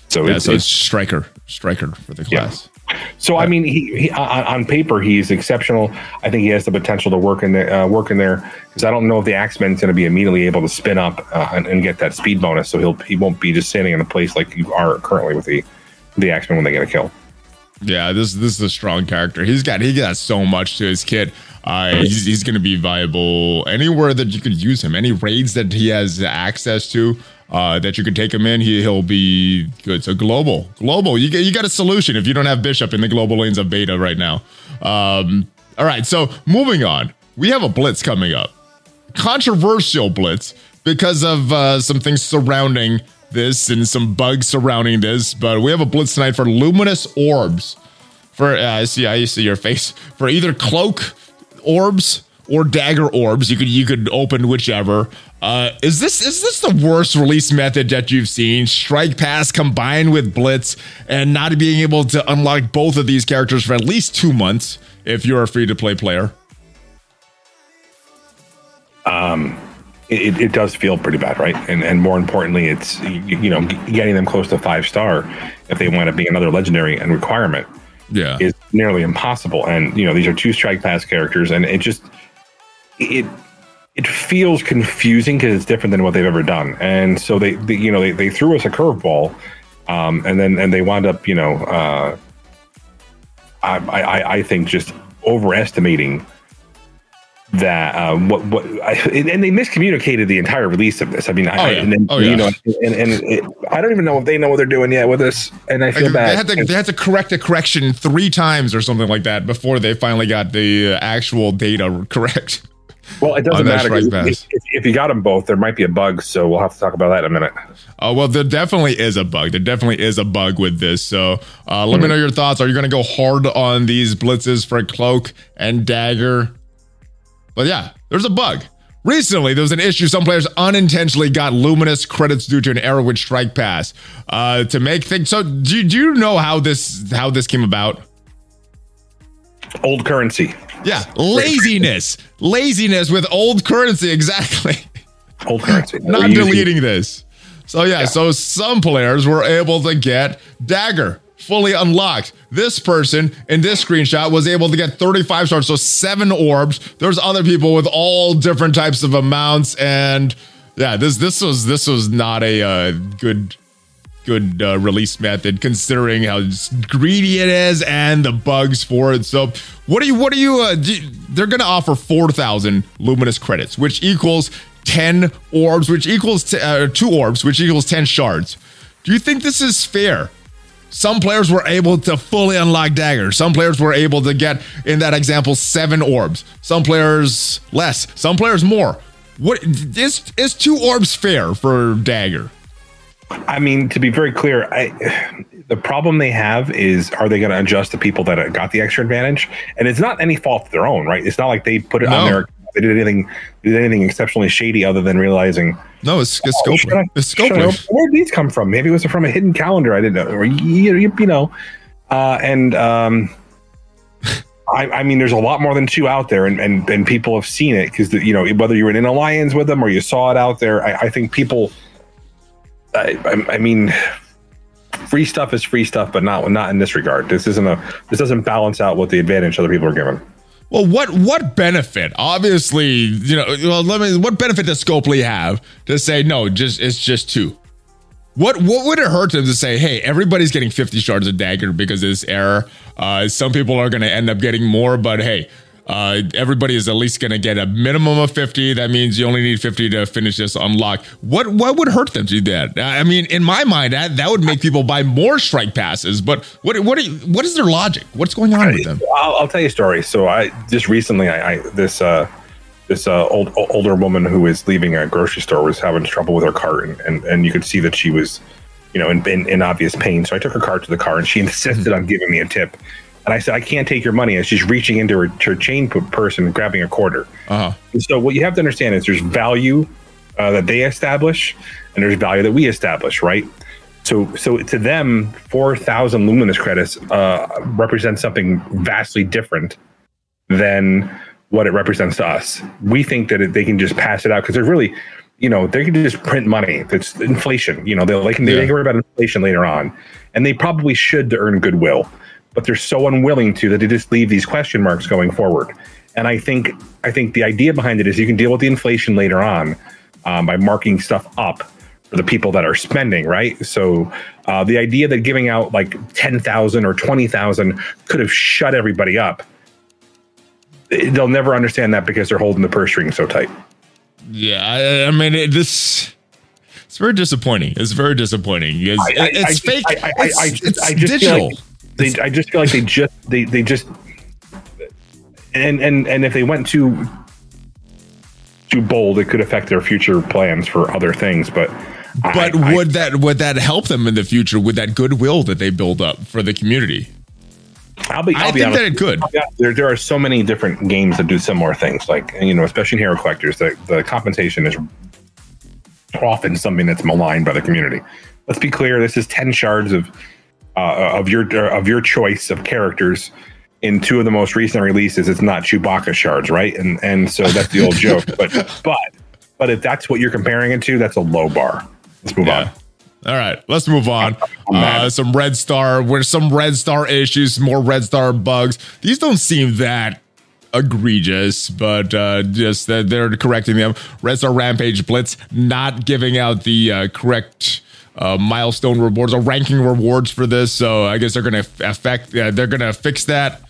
So yeah, it's, so it's striker, striker for the class. Yeah. So I mean, he, he on, on, paper he's exceptional. I think he has the potential to work in there, uh, work in there because I don't know if the X-Men's going to be immediately able to spin up uh, and, and, get that speed bonus. So he'll he won't be just standing in a place like you are currently with the the Axeman when they get a kill. Yeah, this this is a strong character. He's got he got so much to his kit. Uh, he's he's going to be viable anywhere that you could use him. Any raids that he has access to uh, that you can take him in, he, he'll be good. So global, global. You get you got a solution if you don't have Bishop in the global lanes of beta right now. Um, all right, so moving on, we have a blitz coming up, controversial blitz because of uh, some things surrounding this and some bugs surrounding this. But we have a blitz tonight for luminous orbs. For uh, I see, I see your face for either cloak orbs or dagger orbs. You could you could open whichever. Uh, is this is this the worst release method that you've seen? Strike Pass combined with Blitz and not being able to unlock both of these characters for at least two months if you're a free to play player. Um, it, it does feel pretty bad, right? And and more importantly, it's you, you know getting them close to five star if they want to be another legendary and requirement. Yeah, is nearly impossible. And you know these are two strike pass characters, and it just it it feels confusing because it's different than what they've ever done. And so they, they you know, they, they threw us a curveball, um, and then and they wound up, you know, uh, I, I I think just overestimating that uh, what what I, and they miscommunicated the entire release of this. I mean, I, oh, yeah. and then, oh, yeah. you know, and, and it, I don't even know if they know what they're doing yet with this, and I feel like, bad. They had, to, they had to correct a correction three times or something like that before they finally got the actual data correct. Well, it doesn't matter. If, if, if, you got them both, there might be a bug. So we'll have to talk about that in a minute. Oh, well, there definitely is a bug. There definitely is a bug with this. So uh, let mm-hmm. me know your thoughts. Are you going to go hard on these blitzes for Cloak and Dagger? But yeah, there's a bug. Recently, there was an issue. Some players unintentionally got luminous credits due to an error with Strike Pass uh, to make things. So, do, do you know how this how this came about? Old currency. Yeah, laziness, laziness with old currency. Exactly. Old currency. Not deleting this. So yeah, yeah, so some players were able to get dagger fully unlocked. This person in this screenshot was able to get 35 stars, so seven orbs. There's other people with all different types of amounts, and yeah, this this was this was not a uh, good good uh, release method considering how greedy it is and the bugs for it. So, what are you? What are you? Uh, do, they're going to offer four thousand luminous credits, which equals ten orbs, which equals t- uh, two orbs, which equals ten shards. Do you think this is fair? Some players were able to fully unlock daggers. Some players were able to get, in that example, seven orbs. Some players less. Some players more. What is is two orbs fair for dagger? I mean, to be very clear, I the problem they have is are they going to adjust the people that got the extra advantage? And it's not any fault of their own, right? It's not like they put it no. on there. They did anything, did anything exceptionally shady other than realizing. No, it's, it's oh, scoping. it's. Where did these come from? Maybe it was from a hidden calendar. I didn't know, or you, you know, uh, and um, I, I, mean, there's a lot more than two out there, and and, and people have seen it because you know whether you were in an alliance with them or you saw it out there. I, I think people I, I, I mean, free stuff is free stuff, but not not in this regard. This isn't a this doesn't balance out what the advantage other people are given. Well, what what benefit? Obviously, you know. Well, let me. What benefit does Scopely have to say no? Just it's just two. What what would it hurt them to say, hey, everybody's getting 50 shards of dagger because of this error? Uh, some people are going to end up getting more, but hey, uh, everybody is at least going to get a minimum of 50. That means you only need 50 to finish this unlock. What what would hurt them to do that? I mean, in my mind, that, that would make people buy more strike passes. But what what you, what is their logic? What's going on with them? I'll, I'll, tell you a story. So I just recently, I, I this uh, this uh, old older woman who was leaving a grocery store was having trouble with her cart, and and, and you could see that she was, you know, in, in, in obvious pain. So I took her cart to the car, and she insisted on giving me a tip And I said, I can't take your money. And she's reaching into her, her chain purse and grabbing a quarter. Uh-huh. And so what you have to understand is there's value uh, that they establish and there's value that we establish, right? So, so to them, 4,000 luminous credits uh, represents something vastly different than what it represents to us. We think that it, they can just pass it out because they're really, you know, they can just print money. It's inflation. You know, they like yeah. they can worry about inflation later on, and they probably should to earn goodwill, but they're so unwilling to that they just leave these question marks going forward. And I think I think the idea behind it is you can deal with the inflation later on um, by marking stuff up for the people that are spending, right? So uh, the idea that giving out like ten thousand or twenty thousand could have shut everybody up, they'll never understand that because they're holding the purse string so tight. Yeah, I, I mean it, this. It's very disappointing. It's very disappointing because I, I, it's fake. it's, it's I just digital. Like they, I just feel like they just they they just and and and if they went too too bold, it could affect their future plans for other things. But but I, would that would that help them in the future with that goodwill that they build up for the community? I'll be. I'll i be think honest. that it could. Yeah, there, there are so many different games that do similar things. Like you know, especially in hero collectors, the, the compensation is often something that's maligned by the community. Let's be clear. This is ten shards of uh, of your of your choice of characters in two of the most recent releases. It's not Chewbacca shards, right? And and so that's the old joke. But but but if that's what you're comparing it to, that's a low bar. Let's move yeah. on. All right, let's move on. Uh, some red star, where some red star issues, more red star bugs. These don't seem that egregious, but uh, just that they're correcting them. Red Star Rampage Blitz not giving out the uh, correct uh, milestone rewards or ranking rewards for this. So I guess they're going to affect. Uh, they're going to fix that.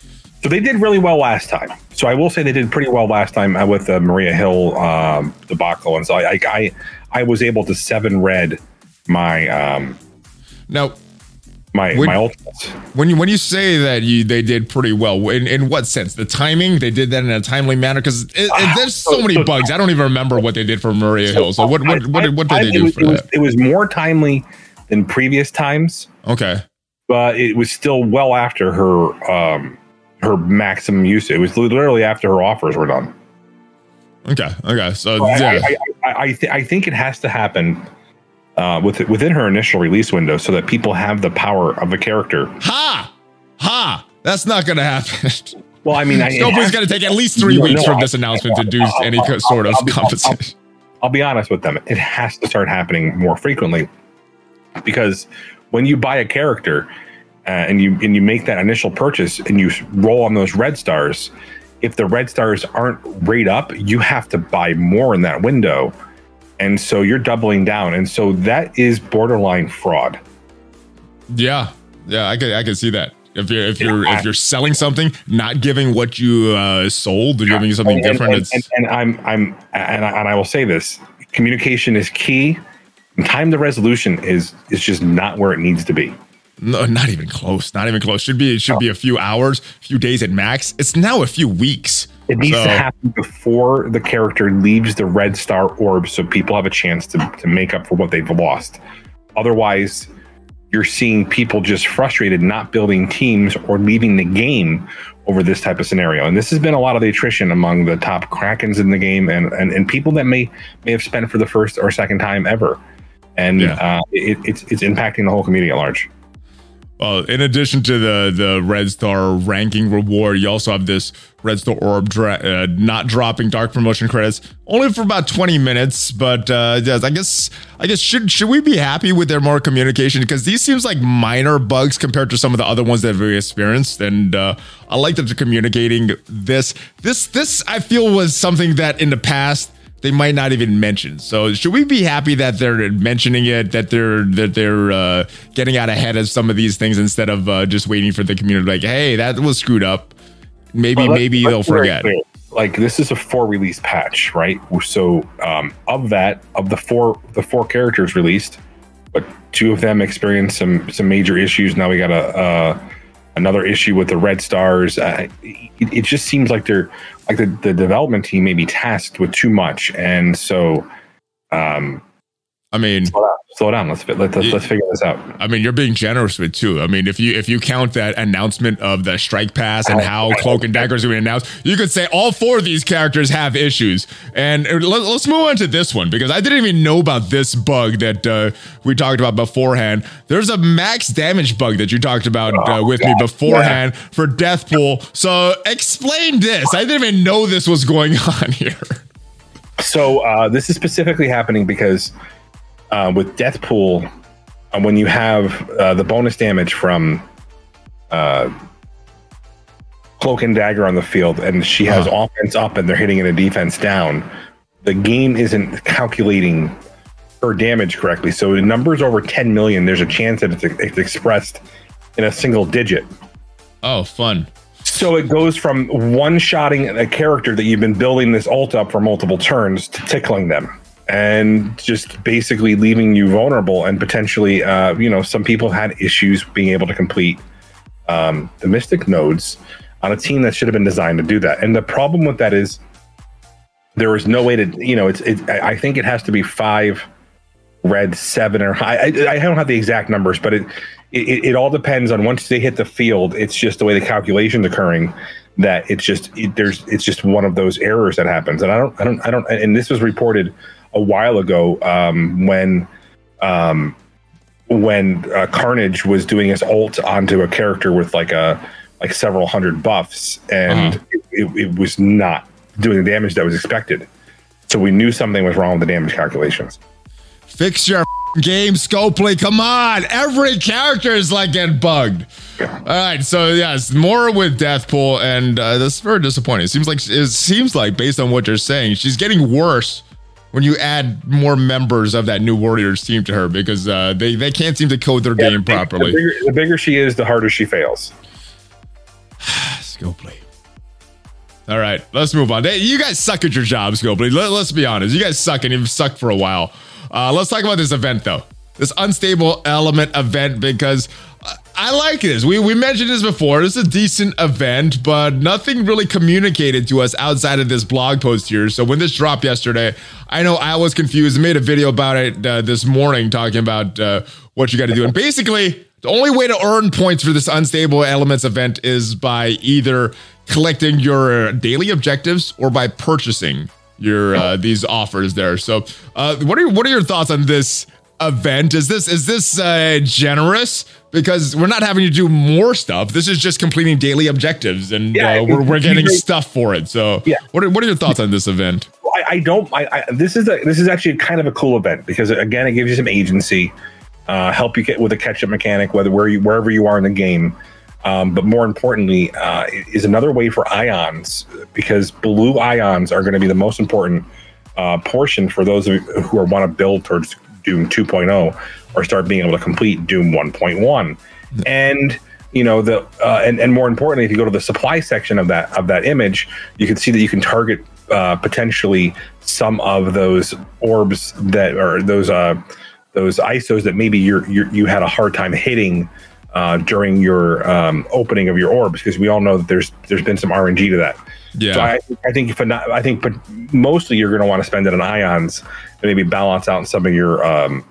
So they did really well last time. So I will say they did pretty well last time uh, with the Maria Hill um, debacle, and so I, I I was able to seven red my um now my when, my ultimates. When you when you say that you they did pretty well, in, in what sense? The timing they did that in a timely manner because uh, there's so, so, many so, bugs. I don't even remember what they did for Maria so, Hill. So what what what, did, what did I, they do was, for it that? Was, it was more timely than previous times. Okay, but it was still well after her um her maximum use. It was literally after her offers were done. Okay. Okay. So yeah, I I, I, th- I think it has to happen uh, with, within her initial release window so that people have the power of a character. Ha! Ha! That's not going to happen. Well, I mean, Nobody's going to take at least three no, weeks no, from this announcement to do I'll, any sort of compensation. I'll, be honest with them. It has to start happening more frequently because when you buy a character uh, and you and you make that initial purchase and you roll on those red stars, if the red stars aren't rate up, you have to buy more in that window and so you're doubling down and so that is borderline fraud yeah yeah i could i could see that if you're if you're if you're selling something not giving what you uh sold or you're giving you something and, different and, and, and, i'm i'm and I, and I will say this communication is key time to resolution is is just not where it needs to be no, not even close. Not even close. Should be it should be a few hours, few days at max. It's now a few weeks. It needs so. to happen before the character leaves the red star orb so people have a chance to, to make up for what they've lost. Otherwise, you're seeing people just frustrated not building teams or leaving the game over this type of scenario. And this has been a lot of the attrition among the top Krakens in the game and, and, and people that may may have spent for the first or second time ever. And yeah. uh, it, it's, it's impacting the whole community at large. Uh, in addition to the the red star ranking reward, you also have this red star orb dra- uh, not dropping dark promotion credits only for about 20 minutes. But uh, yes, I guess I guess should should we be happy with their more communication because these seems like minor bugs compared to some of the other ones that we experienced. And uh, I like that they're communicating this. This this I feel was something that in the past they might not even mention. So should we be happy that they're mentioning it, that they're that they're uh, getting out ahead of some of these things instead of uh, just waiting for the community like, hey, that was screwed up. Maybe well, maybe they'll forget. Like this is a four release patch, right? So um, of that, of the four the four characters released, but two of them experienced some some major issues. Now we got a. Uh, another issue with the red stars. Uh, it, it, just seems like they're like the, the development team may be tasked with too much, and so um, I mean, slow down. Slow down. Let's let's, let's, let's figure this out. I mean, you're being generous with too. I mean, if you if you count that announcement of the strike pass and how Cloak and Dagger is going to announce, you could say all four of these characters have issues. And uh, let, us move on to this one because I didn't even know about this bug that uh, we talked about beforehand. There's a max damage bug that you talked about uh, oh, with me beforehand yeah. for Deathpool. So explain this. I didn't even know this was going on here. So uh, this is specifically happening because uh, with Deathpool, uh, when you have uh, the bonus damage from uh, Cloak and Dagger on the field, and she has uh-huh. offense up and they're hitting in a defense down, the game isn't calculating her damage correctly. So the numbers over 10 million, there's a chance that it's, it's expressed in a single digit. Oh, fun. So it goes from one shotting a character that you've been building this ult up for multiple turns to tickling them and just basically leaving you vulnerable and potentially uh, you know some people had issues being able to complete um, the mystic nodes on a team that should have been designed to do that. And the problem with that is there is no way to you know it's it, i think it has to be five red seven or high. I, I don't have the exact numbers but it, it it all depends on once they hit the field it's just the way the calculation's occurring that it's just it, there's it's just one of those errors that happens. And i don't i don't i don't and this was reported a while ago um, when um, when uh, Carnage was doing his ult onto a character with like a like several hundred buffs, and uh-huh. it, it, it, was not doing the damage that was expected. So we knew something was wrong with the damage calculations. Fix your game, Scopely. Come on, every character is like getting bugged. Yeah. All right, so yes, more with Deathpool, and uh, that's very disappointing. It seems like it seems like based on what you're saying, she's getting worse when you add more members of that new Warriors team to her because uh, they they can't seem to code their yeah, game the properly. The bigger, the bigger, she is, the harder she fails. Scopely. All right, let's move on. You guys suck at your job, Scopely. Let, us be honest. You guys suck and you've sucked for a while. Uh, let's talk about this event though. This unstable element event because I like this. We we mentioned this before. It's a decent event, but nothing really communicated to us outside of this blog post here. So when this dropped yesterday, I know I was confused. I made a video about it uh, this morning, talking about uh, what you got to do. And basically, the only way to earn points for this unstable elements event is by either collecting your daily objectives or by purchasing your uh, these offers there. So, uh, what are what are your thoughts on this event? Is this is this uh, generous? Because we're not having to do more stuff. This is just completing daily objectives, and yeah, uh, we're, we're getting stuff for it. So, yeah. what are, what are your thoughts on this event? I, I don't. I, I, this is a this is actually kind of a cool event because again, it gives you some agency, uh, help you get with a catch up mechanic, whether where you wherever you are in the game. Um, but more importantly, uh, is another way for ions because blue ions are going to be the most important uh, portion for those who are, want to build towards Doom 2.0 or start being able to complete Doom 1.1. And you know the uh, and and more importantly, if you go to the supply section of that of that image, you can see that you can target uh, potentially some of those orbs that or those uh those ISOs that maybe you're, you're you had a hard time hitting uh, during your um, opening of your orbs because we all know that there's there's been some RNG to that. Yeah. So I, I think if not, I think, but mostly you're going to want to spend it on ions and maybe balance out some of your um,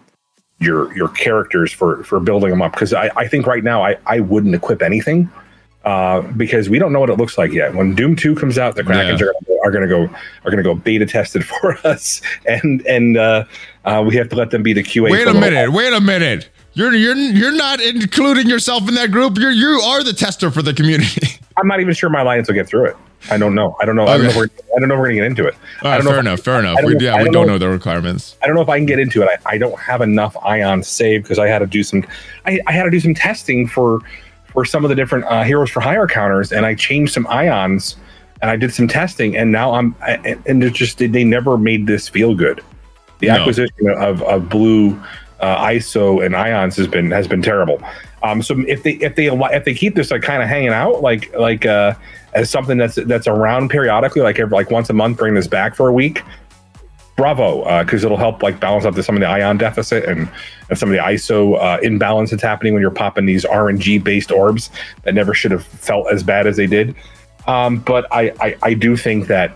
your your characters for for building them up. Because I, I think right now I I wouldn't equip anything uh, because we don't know what it looks like yet. When Doom Two comes out, the Krakens yeah. are going to go are going to go beta tested for us, and and uh, uh, we have to let them be the QA. Wait a minute! Wait a minute! You're you're you're not including yourself in that group. You're you are the tester for the community. I'm not even sure my alliance will get through it. I don't know. I don't know. Okay. I don't know. Where, I don't know. We're gonna get into it. Right, fair enough. I, fair enough. We, yeah, we don't, don't know, know, the requirements. I don't know if I can get into it. I, I don't have enough ions saved because I had to do some. I, I had to do some testing for for some of the different uh, heroes for hire counters, and I changed some ions, and I did some testing, and now I'm. I, and it just they never made this feel good. The no. acquisition of of blue uh, ISO and ions has been has been terrible. Um, so if they if they if they keep this like kind of hanging out like like uh, as something that's that's around periodically, like every, like once a month, bring this back for a week. Bravo, because uh, it'll help like balance out the, some of the ion deficit and, and some of the ISO uh, imbalance that's happening when you're popping these RNG based orbs that never should have felt as bad as they did. Um, but I, I, I do think that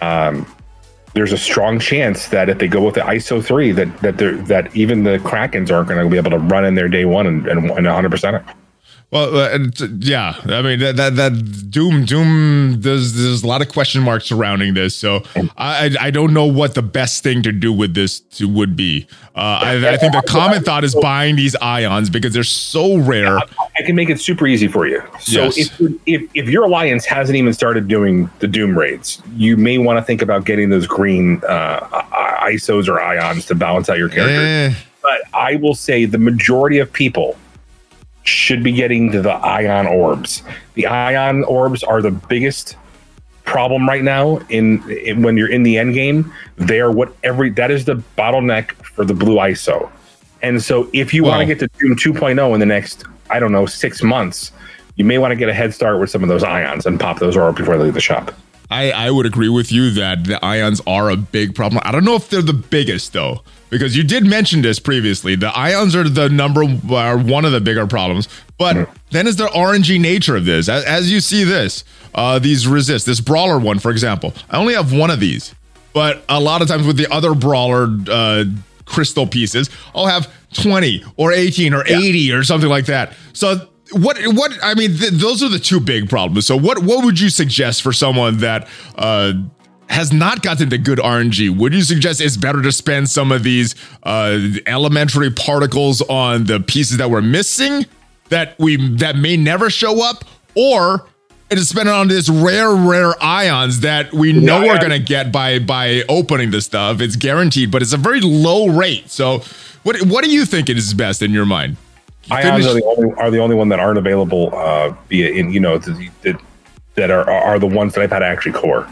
um, there's a strong chance that if they go with the ISO three, that that that even the Krakens aren't going to be able to run in their day one and and 100 percent it. Well, uh, yeah, I mean that, that that Doom Doom there's there's a lot of question marks surrounding this, so I I don't know what the best thing to do with this to, would be. Uh, I, I think the common thought is buying these ions because they're so rare. I can make it super easy for you. So yes. if, if if your alliance hasn't even started doing the Doom raids, you may want to think about getting those green uh, ISOs or ions to balance out your character. Eh. But I will say the majority of people should be getting to the ion orbs. The ion orbs are the biggest problem right now in, in, when you're in the end game. They are what every that is the bottleneck for the blue ISO. And so if you wow. want to get to Doom 2.0 in the next I don't know 6 months, you may want to get a head start with some of those ions and pop those orbs before they leave the shop. I, I would agree with you that the ions are a big problem. I don't know if they're the biggest though, because you did mention this previously. The ions are the number are one of the bigger problems. But then is the RNG nature of this. As, as you see this, uh, these resist this brawler one, for example. I only have one of these, but a lot of times with the other brawler uh, crystal pieces, I'll have 20 or 18 or yeah. 80 or something like that. So what what I mean, th- those are the two big problems. So what what would you suggest for someone that uh, has not gotten the good RNG? Would you suggest it's better to spend some of these uh, elementary particles on the pieces that we're missing that we that may never show up, or it is spent on this rare, rare ions that we know yeah, we're gonna get by by opening the stuff. It's guaranteed, but it's a very low rate. So, what what do you think is best in your mind? Ions are the only are the only one that aren't available uh, via in you know that that are are the ones that I've had to actually core.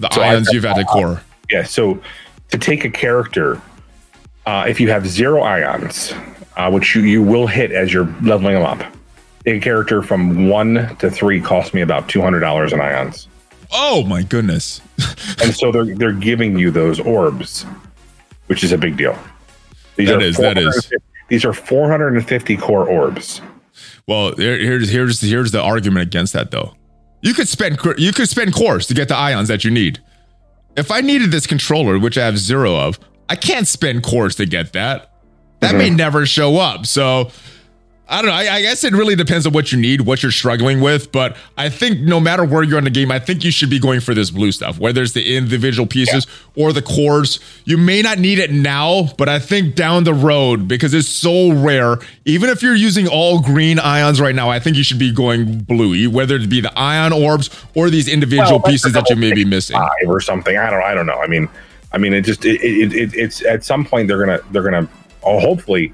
The so ions you've added core. Yeah. So to take a character, uh, if you have zero ions, uh, which you, you will hit as you're leveling them up, a character from one to three costs me about two hundred dollars in ions. Oh my goodness! and so they're they're giving you those orbs, which is a big deal. These that is that is these are 450 core orbs. Well, here's here's here's the argument against that though. You could spend you could spend cores to get the ions that you need. If I needed this controller, which I have zero of, I can't spend cores to get that. That mm-hmm. may never show up. So I don't know. I, I, guess it really depends on what you need, what you're struggling with. But I think no matter where you're in the game, I think you should be going for this blue stuff, whether it's the individual pieces yeah. or the cores. You may not need it now, but I think down the road, because it's so rare, even if you're using all green ions right now, I think you should be going bluey, whether it be the ion orbs or these individual well, pieces that you may be missing. Five or something. I don't. I don't know. I mean, I mean, it just it, it, it it's at some point they're gonna they're gonna oh, hopefully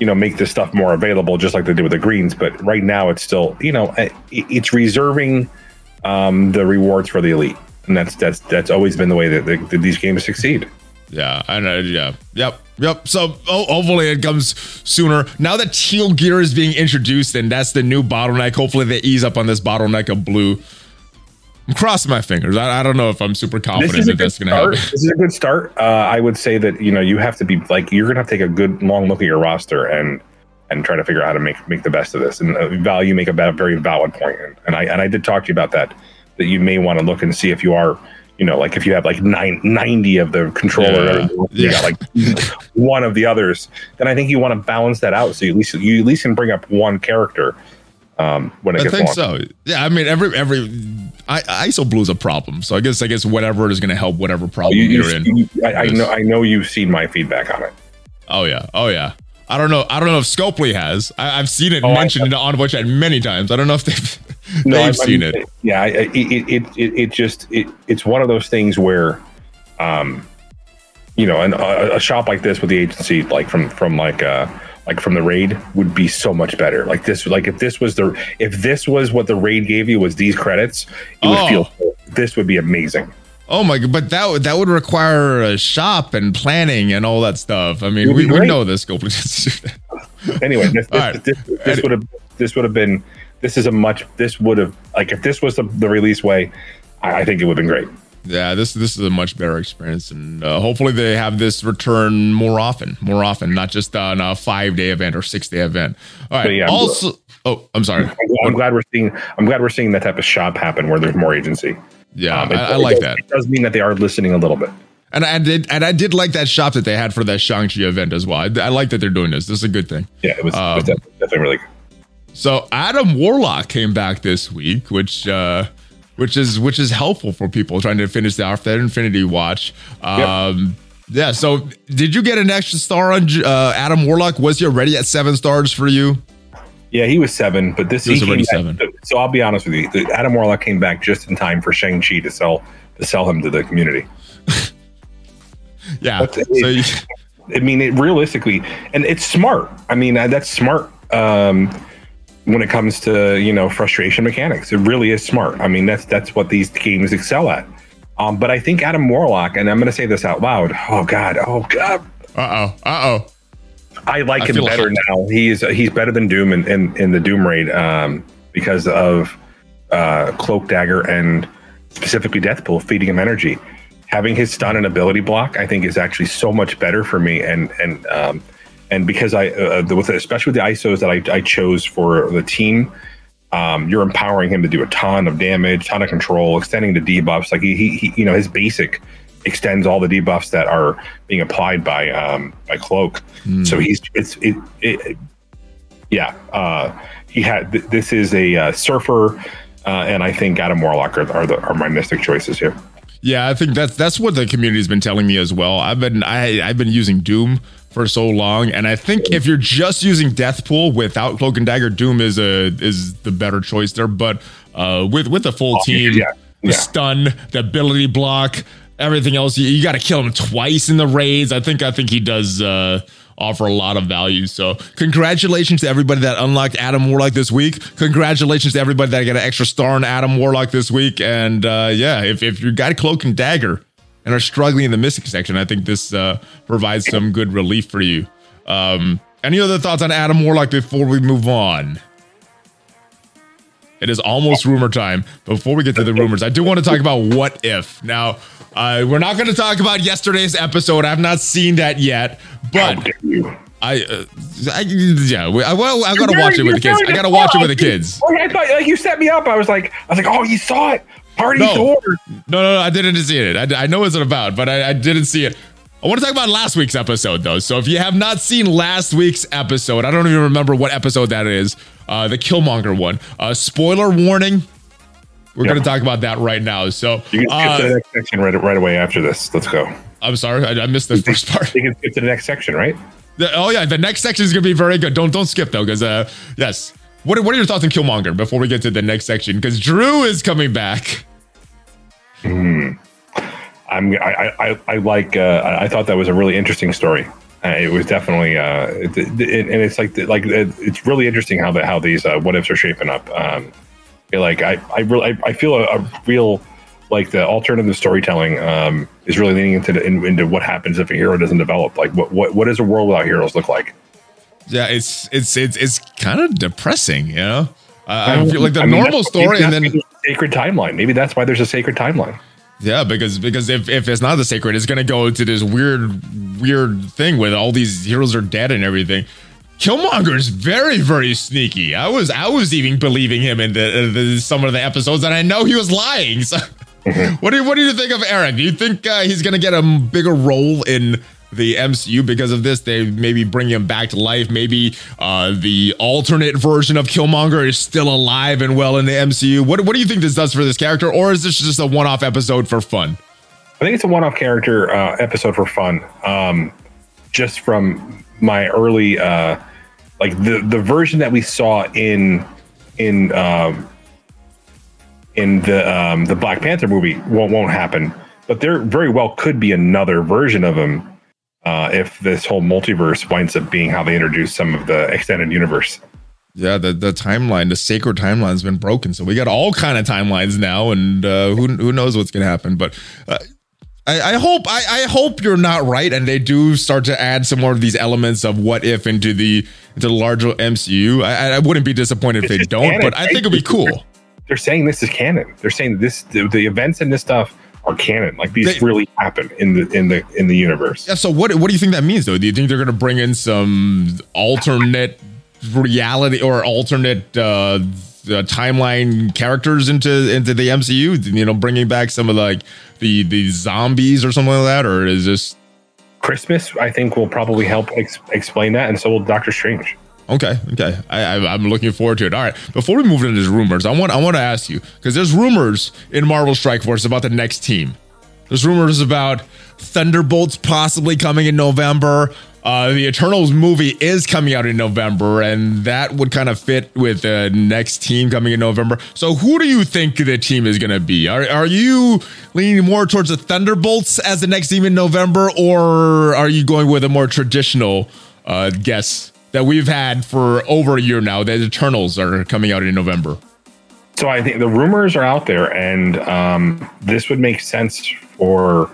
you know make this stuff more available just like they did with the greens. But right now it's still you know it's reserving um, the rewards for the elite. And that's that's that's always been the way that, that these games succeed. Yeah i know yeah. Yep yep. So oh, hopefully it comes sooner. Now that teal gear is being introduced and that's the new bottleneck. Hopefully they ease up on this bottleneck of blue I'm crossing my fingers. I, I, don't know if I'm super confident that that's going to happen. This is a good start. Uh, I would say that you know you have to be like you're going to have to take a good long look at your roster and and try to figure out how to make make the best of this. And uh, value make a very valid. And, and I and I did talk to you about that that you may want to look and see if you are you know like if you have like nine, 90 of the controller, yeah. you got like one of the others, then I think you want to balance that out. So you at least you at least can bring up one character um, when it I gets think long. so. Yeah, I mean every every I, ISO blue is a problem. So I guess I guess whatever is going to help whatever problem you, you're in. You, I, I, know I know you've seen my feedback on it. Oh yeah, oh yeah. I don't know. I don't know if Scopely has. I, have seen it oh, mentioned in the Envoy chat many times. I don't know if they've no, they've I, seen it. Yeah, it, it it it just it it's one of those things where, um, you know, an, a, a shop like this with the agency, like from from like uh like from the raid would be so much better. Like this, like if this was the if this was what the raid gave you was these credits, it would oh. feel this would be amazing. Oh my god! But that would that would require a shop and planning and all that stuff. I mean, we, we know this. Go anyway, this, this, right. this, this would have this would have been this is a much this would have like if this was the, the release way, I, I think it would have been great yeah, this this is a much better experience, and uh, hopefully they have this return more often, more often, not just on a five day event or six day event. All right. Yeah, also, oh, I'm sorry. I'm, I'm, glad we're seeing. I'm glad we're seeing that type of shop happen where there's more agency. Yeah, um, I, I like that. It does mean that they are listening a little bit. And I did, and I did like that shop that they had for that Shang Chi event as well. I, I, like that they're doing this. This is a good thing. Yeah, it was, um, it was definitely, definitely, really good. So Adam Warlock came back this week, which uh, which is which is helpful for people trying to finish off their Infinity Watch. Um, yep. Yeah. So did you get an extra star on uh, Adam Warlock? Was he already at seven stars for you? Yeah, he was seven, but this he was already seven. so I'll be honest with you, Adam Warlock came back just in time for Shang Chi to sell to sell him to the community. yeah. so you, I mean, it realistically, and it's smart. I mean, uh, that's smart. Um, when it comes to you know frustration mechanics, it really is smart. I mean, that's that's what these games excel at. Um, but I think Adam Warlock, and I'm going to say this out loud. Oh God, oh God. Uh oh. Uh oh. I like I him better now. He's he's better than Doom in, in, in the Doom raid um, because of uh, Cloak Dagger and specifically Deathpool feeding him energy having his stun and ability block, I think is actually so much better for me. And and um, and because I uh, with especially with the ISOs that I, I chose for the team, um, you're empowering him to do a ton of damage, ton of control, extending the debuffs. Like he, he, he you know his basic extends all the debuffs that are being applied by um, by Cloak. Mm. So he's it's it, it yeah. Uh, he had th- this is a uh, surfer, uh, and I think Adam Warlock are, are, the, are my mystic choices here. Yeah, I think that's that's what the community's been telling me as well. I've been I I've been using Doom for so long, and I think if you're just using Deathpool without Cloak and Dagger, Doom is a is the better choice there. But uh, with with the full oh, team, yeah. the yeah. stun, the ability block, everything else, you, you got to kill him twice in the raids. I think I think he does. Uh, offer a lot of value. So, congratulations to everybody that unlocked Adam Warlock this week. Congratulations to everybody that got an extra star in Adam Warlock this week. And uh, yeah, if, if you got Cloak and Dagger and are struggling in the Mystic section, I think this uh, provides some good relief for you. Um, any other thoughts on Adam Warlock before we move on? It is almost rumor time. Before we get to the rumors, I do want to talk about what if. Now, uh, we're not going to talk about yesterday's episode. I've not seen that yet, but I, uh, I yeah, I, well, I gotta watch it with the kids. I gotta watch it with the kids. I thought like you set me up. I was like, I was like, oh, you saw it. Party no. No, no, no, I didn't see it. I, I know what it's about, but I, I didn't see it. I want to talk about last week's episode though. So if you have not seen last week's episode, I don't even remember what episode that is. Uh, the Killmonger one. Uh, spoiler warning. We're yep. going to talk about that right now. So you can skip uh, to the next section right, right away after this. Let's go. I'm sorry, I, I missed the first part. You can skip to the next section, right? The, oh yeah, the next section is going to be very good. Don't don't skip though, because uh, yes. What are, what are your thoughts on Killmonger before we get to the next section? Because Drew is coming back. Hmm. I'm I I, I like uh, I thought that was a really interesting story. Uh, it was definitely uh, it, it, and it's like like it's really interesting how the how these uh, what ifs are shaping up. Um, like I I really I feel a, a real like the alternative storytelling um, is really leaning into the, in, into what happens if a hero doesn't develop. Like what what what does a world without heroes look like? Yeah, it's it's it's it's kind of depressing, you know. Uh, I feel like the I mean, normal story, and then sacred timeline. Maybe that's why there's a sacred timeline. Yeah, because because if, if it's not the sacred, it's gonna go to this weird weird thing with all these heroes are dead and everything. Killmonger is very, very sneaky. I was, I was even believing him in the, the some of the episodes, and I know he was lying. So, mm-hmm. what do you, what do you think of Erik? Do you think uh, he's gonna get a bigger role in the MCU because of this? They maybe bring him back to life. Maybe uh, the alternate version of Killmonger is still alive and well in the MCU. What, what do you think this does for this character, or is this just a one-off episode for fun? I think it's a one-off character uh, episode for fun. Um, just from my early uh, like the the version that we saw in in um, in the um, the Black Panther movie won't won't happen. But there very well could be another version of him uh, if this whole multiverse winds up being how they introduce some of the extended universe. Yeah, the the timeline, the sacred timeline has been broken, so we got all kind of timelines now, and uh, who who knows what's gonna happen. But uh, I, I, hope I, I, hope you're not right, and they do start to add some more of these elements of what if into the into the larger MCU. I, I wouldn't be disappointed if they don't, canon, but I think it'd be cool. They're saying this is canon. They're saying this the, the events and this stuff are canon. Like these they, really happen in the in the in the universe. Yeah. So what what do you think that means though? Do you think they're going to bring in some alternate reality or alternate uh uh, timeline characters into into the MCU? You know, bringing back some of like the the zombies or something like that, or is this Christmas? I think will probably help ex- explain that, and so will Doctor Strange. Okay, okay. I, I, am looking forward to it. All right. Before we move into rumors, I want I want to ask you because there's rumors in Marvel Strike Force about the next team. There's rumors about Thunderbolts possibly coming in November. Uh, the Eternals movie is coming out in November, and that would kind of fit with the next team coming in November. So, who do you think the team is going to be? Are, are you leaning more towards the Thunderbolts as the next team in November, or are you going with a more traditional uh, guess that we've had for over a year now? That Eternals are coming out in November. So, I think the rumors are out there, and um, this would make sense for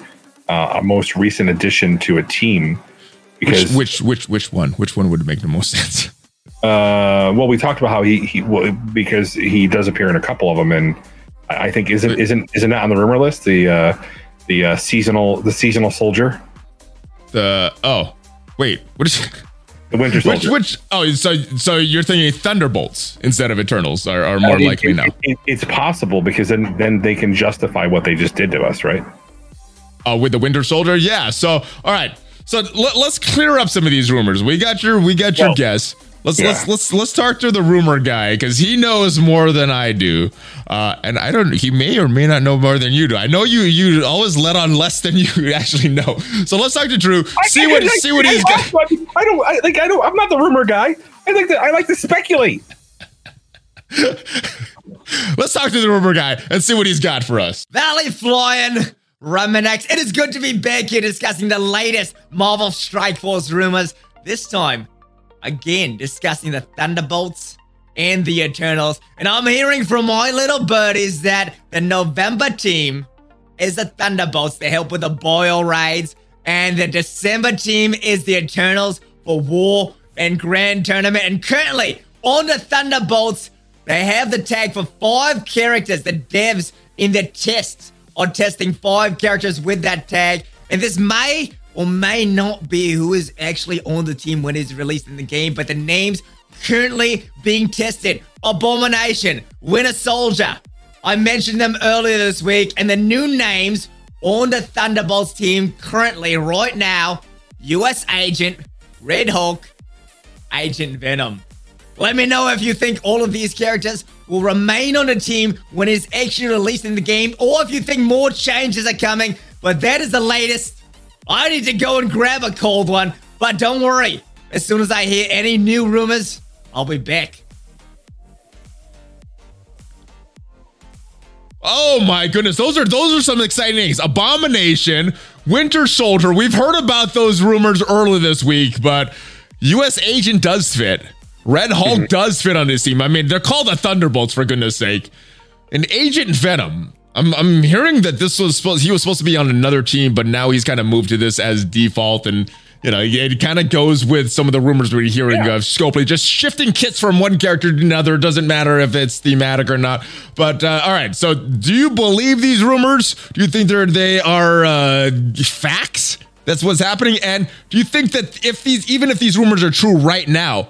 uh, a most recent addition to a team because which, which which which one? Which one would make the most sense? Uh, well, we talked about how he he well, because he does appear in a couple of them, and I think isn't isn't isn't that on the rumor list? The uh, the uh, seasonal the seasonal soldier. The oh wait, what is the Winter Soldier? Which which oh so so you're thinking Thunderbolts instead of Eternals are, are more likely it, now. It, it's possible because then then they can justify what they just did to us, right? Uh, with the Winter Soldier, yeah. So all right, so let, us clear up some of these rumors. We got your we got your well, guess. Let's yeah. let's let's let's talk to the rumor guy because he knows more than I do, uh, and I don't. He may or may not know more than you do. I know you you always let on less than you actually know. So let's talk to Drew. See I, what I, see what I, he's got. I don't I, like. I don't. I'm not the rumor guy. I like to. I like to speculate. let's talk to the rumor guy and see what he's got for us. Valley flying. Romanex. It is good to be back here discussing the latest Marvel Strike Force rumors. This time, again, discussing the Thunderbolts and the Eternals. And I'm hearing from my little birdies that the November team is the Thunderbolts to help with the Bio raids. And the December team is the Eternals for War and Grand Tournament. And currently, on the Thunderbolts, they have the tag for five characters, the devs in the tests are testing five characters with that tag. And this may or may not be who is actually on the team when it's released in the game, but the names currently being tested Abomination, Winter Soldier. I mentioned them earlier this week, and the new names on the Thunderbolts team currently, right now US Agent, Red Hulk, Agent Venom. Let me know if you think all of these characters will remain on the team when it's actually released in the game, or if you think more changes are coming. But that is the latest. I need to go and grab a cold one, but don't worry. As soon as I hear any new rumors, I'll be back. Oh my goodness, those are those are some exciting things. Abomination, Winter Soldier. We've heard about those rumors earlier this week, but U.S. Agent does fit. Red Hulk mm-hmm. does fit on this team. I mean, they're called the Thunderbolts for goodness sake. And Agent Venom. I'm I'm hearing that this was supposed he was supposed to be on another team, but now he's kind of moved to this as default and you know, it kind of goes with some of the rumors we're hearing yeah. of Scopely just shifting kits from one character to another. Doesn't matter if it's thematic or not. But uh, all right, so do you believe these rumors? Do you think they're they are uh, facts? That's what's happening. And do you think that if these, even if these rumors are true right now,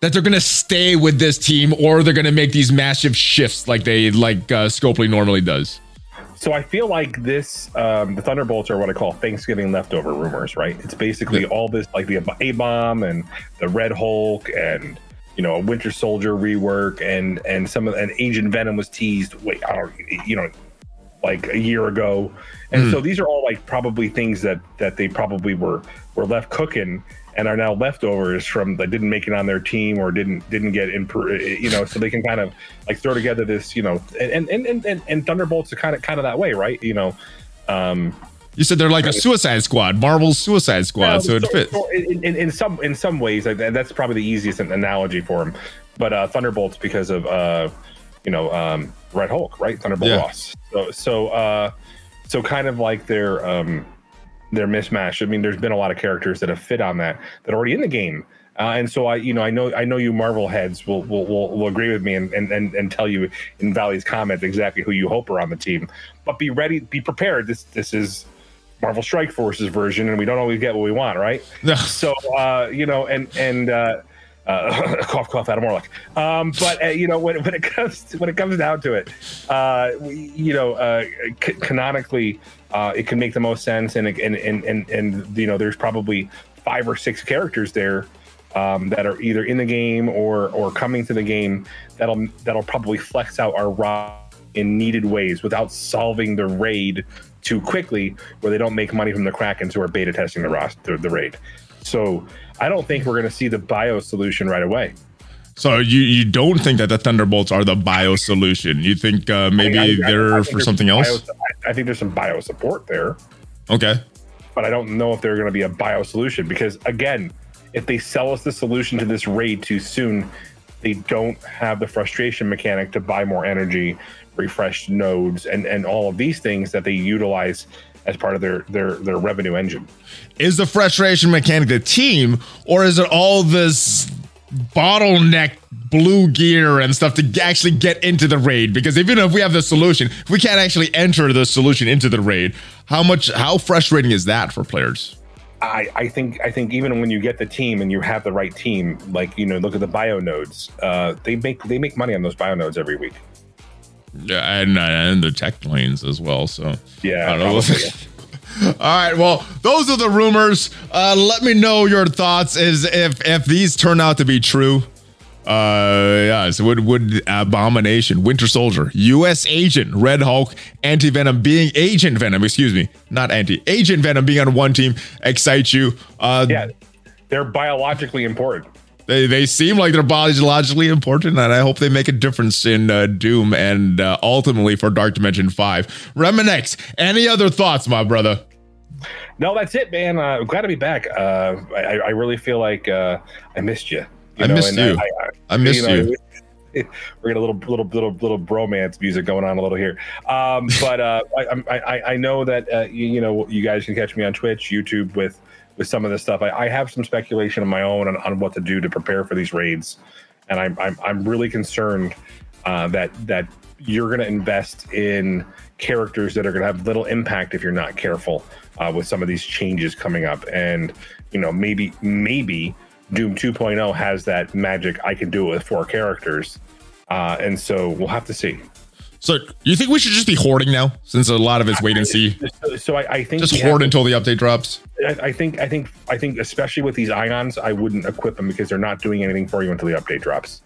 that they're going to stay with this team or they're going to make these massive shifts like they like uh, Scopely normally does. So I feel like this, um, the Thunderbolts are what I call Thanksgiving leftover rumors, right? It's basically yeah. all this, like the A bomb and the Red Hulk and you know a Winter Soldier rework and and some of and Agent Venom was teased. Wait, I don't, you know, like a year ago, and mm. so these are all like probably things that that they probably were were left cooking and are now leftovers from that didn't make it on their team or didn't didn't get in you know so they can kind of like throw together this you know and and and, and, and thunderbolts are kind of kind of that way right you know um you said they're like a Suicide Squad, Marvel's Suicide Squad, so, so it fits. So in, in, in, some in some ways, that's probably the easiest analogy for them. But uh, Thunderbolts because of uh, you know um, Red Hulk, right? Thunderbolt yeah. Ross. So so uh, so kind of like their um, their mismatch. I mean, there's been a lot of characters that have fit on that that are already in the game. Uh, and so I, you know, I know, I know you Marvel heads will will, will, will agree with me and, and, and, and tell you in Valley's comment exactly who you hope are on the team. But be ready, be prepared. This this is Marvel Strike Forces version, and we don't always get what we want, right? so uh, you know, and and uh, Uh, cough, cough, Adam Warlock. Um, but uh, you know, when, when it comes to, when it comes down to it, uh, we, you know, uh, c- canonically, uh, it can make the most sense, and and and and, and you know, there's probably five or six characters there um, that are either in the game or or coming to the game that'll that'll probably flex out our raw in needed ways without solving the raid too quickly, where they don't make money from the Krakens who are beta testing the roster, the raid. So I don't think we're going to see the bio solution right away. So you you don't think that the Thunderbolts are the bio solution? You think uh, maybe I, I, they're I for something else? I think there's some bio support there. Okay, but I don't know if they're going to be a bio solution because again, if they sell us the solution to this raid too soon, they don't have the frustration mechanic to buy more energy, refresh nodes, and and all of these things that they utilize as part of their their their revenue engine. Is the frustration mechanic the team, or is it all this bottleneck blue gear and stuff to actually get into the raid? Because even if we have the solution, if we can't actually enter the solution into the raid, how much how frustrating is that for players? I, I think I think even when you get the team and you have the right team, like you know, look at the bio nodes. Uh, they make they make money on those bio nodes every week. Yeah, and and the tech lanes as well. So yeah, All right. Well, those are the rumors. Uh, let me know your thoughts. Is if if these turn out to be true. Uh, yeah. So would would Abomination, Winter Soldier, U.S. Agent, Red Hulk, Anti Venom being Agent Venom, excuse me, not Anti Agent Venom being on one team excite you? Uh, yeah, they're biologically important. They, they seem like they're biologically important, and I hope they make a difference in uh, Doom and uh, ultimately for Dark Dimension 5. Reminex, any other thoughts, my brother? No, that's it, man. Uh, glad to be back. Uh, I, I really feel like uh, I missed you. you I know, missed you. I, I, I missed you. Know, you. We're getting a little, little, little, little bromance music going on a little here. Um, but uh, I, I, I know that uh, you, you know you guys can catch me on Twitch, YouTube with with some of this stuff. I, I have some speculation of my own on, on, what to do to prepare for these raids, and I'm I'm, I'm really concerned uh, that that you're going to invest in characters that are going to have little impact if you're not careful uh, with some of these changes coming up. And you know, maybe maybe Doom 2.0 has that magic. I can do it with four characters, uh, and so we'll have to see. So you think we should just be hoarding now, since a lot of it's wait and see? So, so I, I, think just hoard until the update drops. I, I, think I think I think especially with these ions, I wouldn't equip them because they're not doing anything for you until the update drops.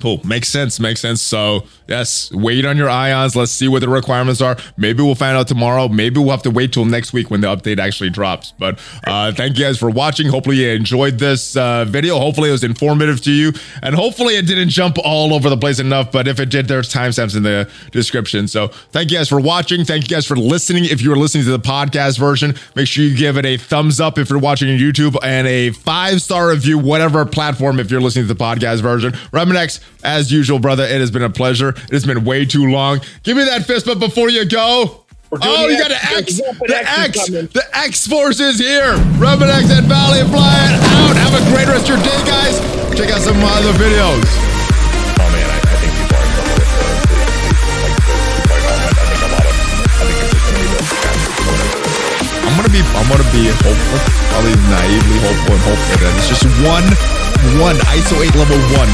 Cool. Makes sense. Makes sense. So, yes, wait on your ions. Let's see what the requirements are. Maybe we'll find out tomorrow. Maybe we'll have to wait till next week when the update actually drops. But uh, thank you guys for watching. Hopefully, you enjoyed this uh, video. Hopefully, it was informative to you. And hopefully, it didn't jump all over the place enough. But if it did, there's timestamps in the description. So, thank you guys for watching. Thank you guys for listening. If you are listening to the podcast version, make sure you give it a thumbs up if you're watching on YouTube and a five star review, whatever platform, if you're listening to the podcast version. Reminex as usual, brother, it has been a pleasure. It has been way too long. Give me that fist bump before you go. Oh, you got an X. The X. The X Force is here. Rubbin X and Valley flying out. Have a great rest of your day, guys. Check out some of my other videos. Oh man, I, I think people are in trouble with the, I'm gonna be I'm gonna be hopeful, probably naively hopeful and hopeful that it's just one one ISO 8 level one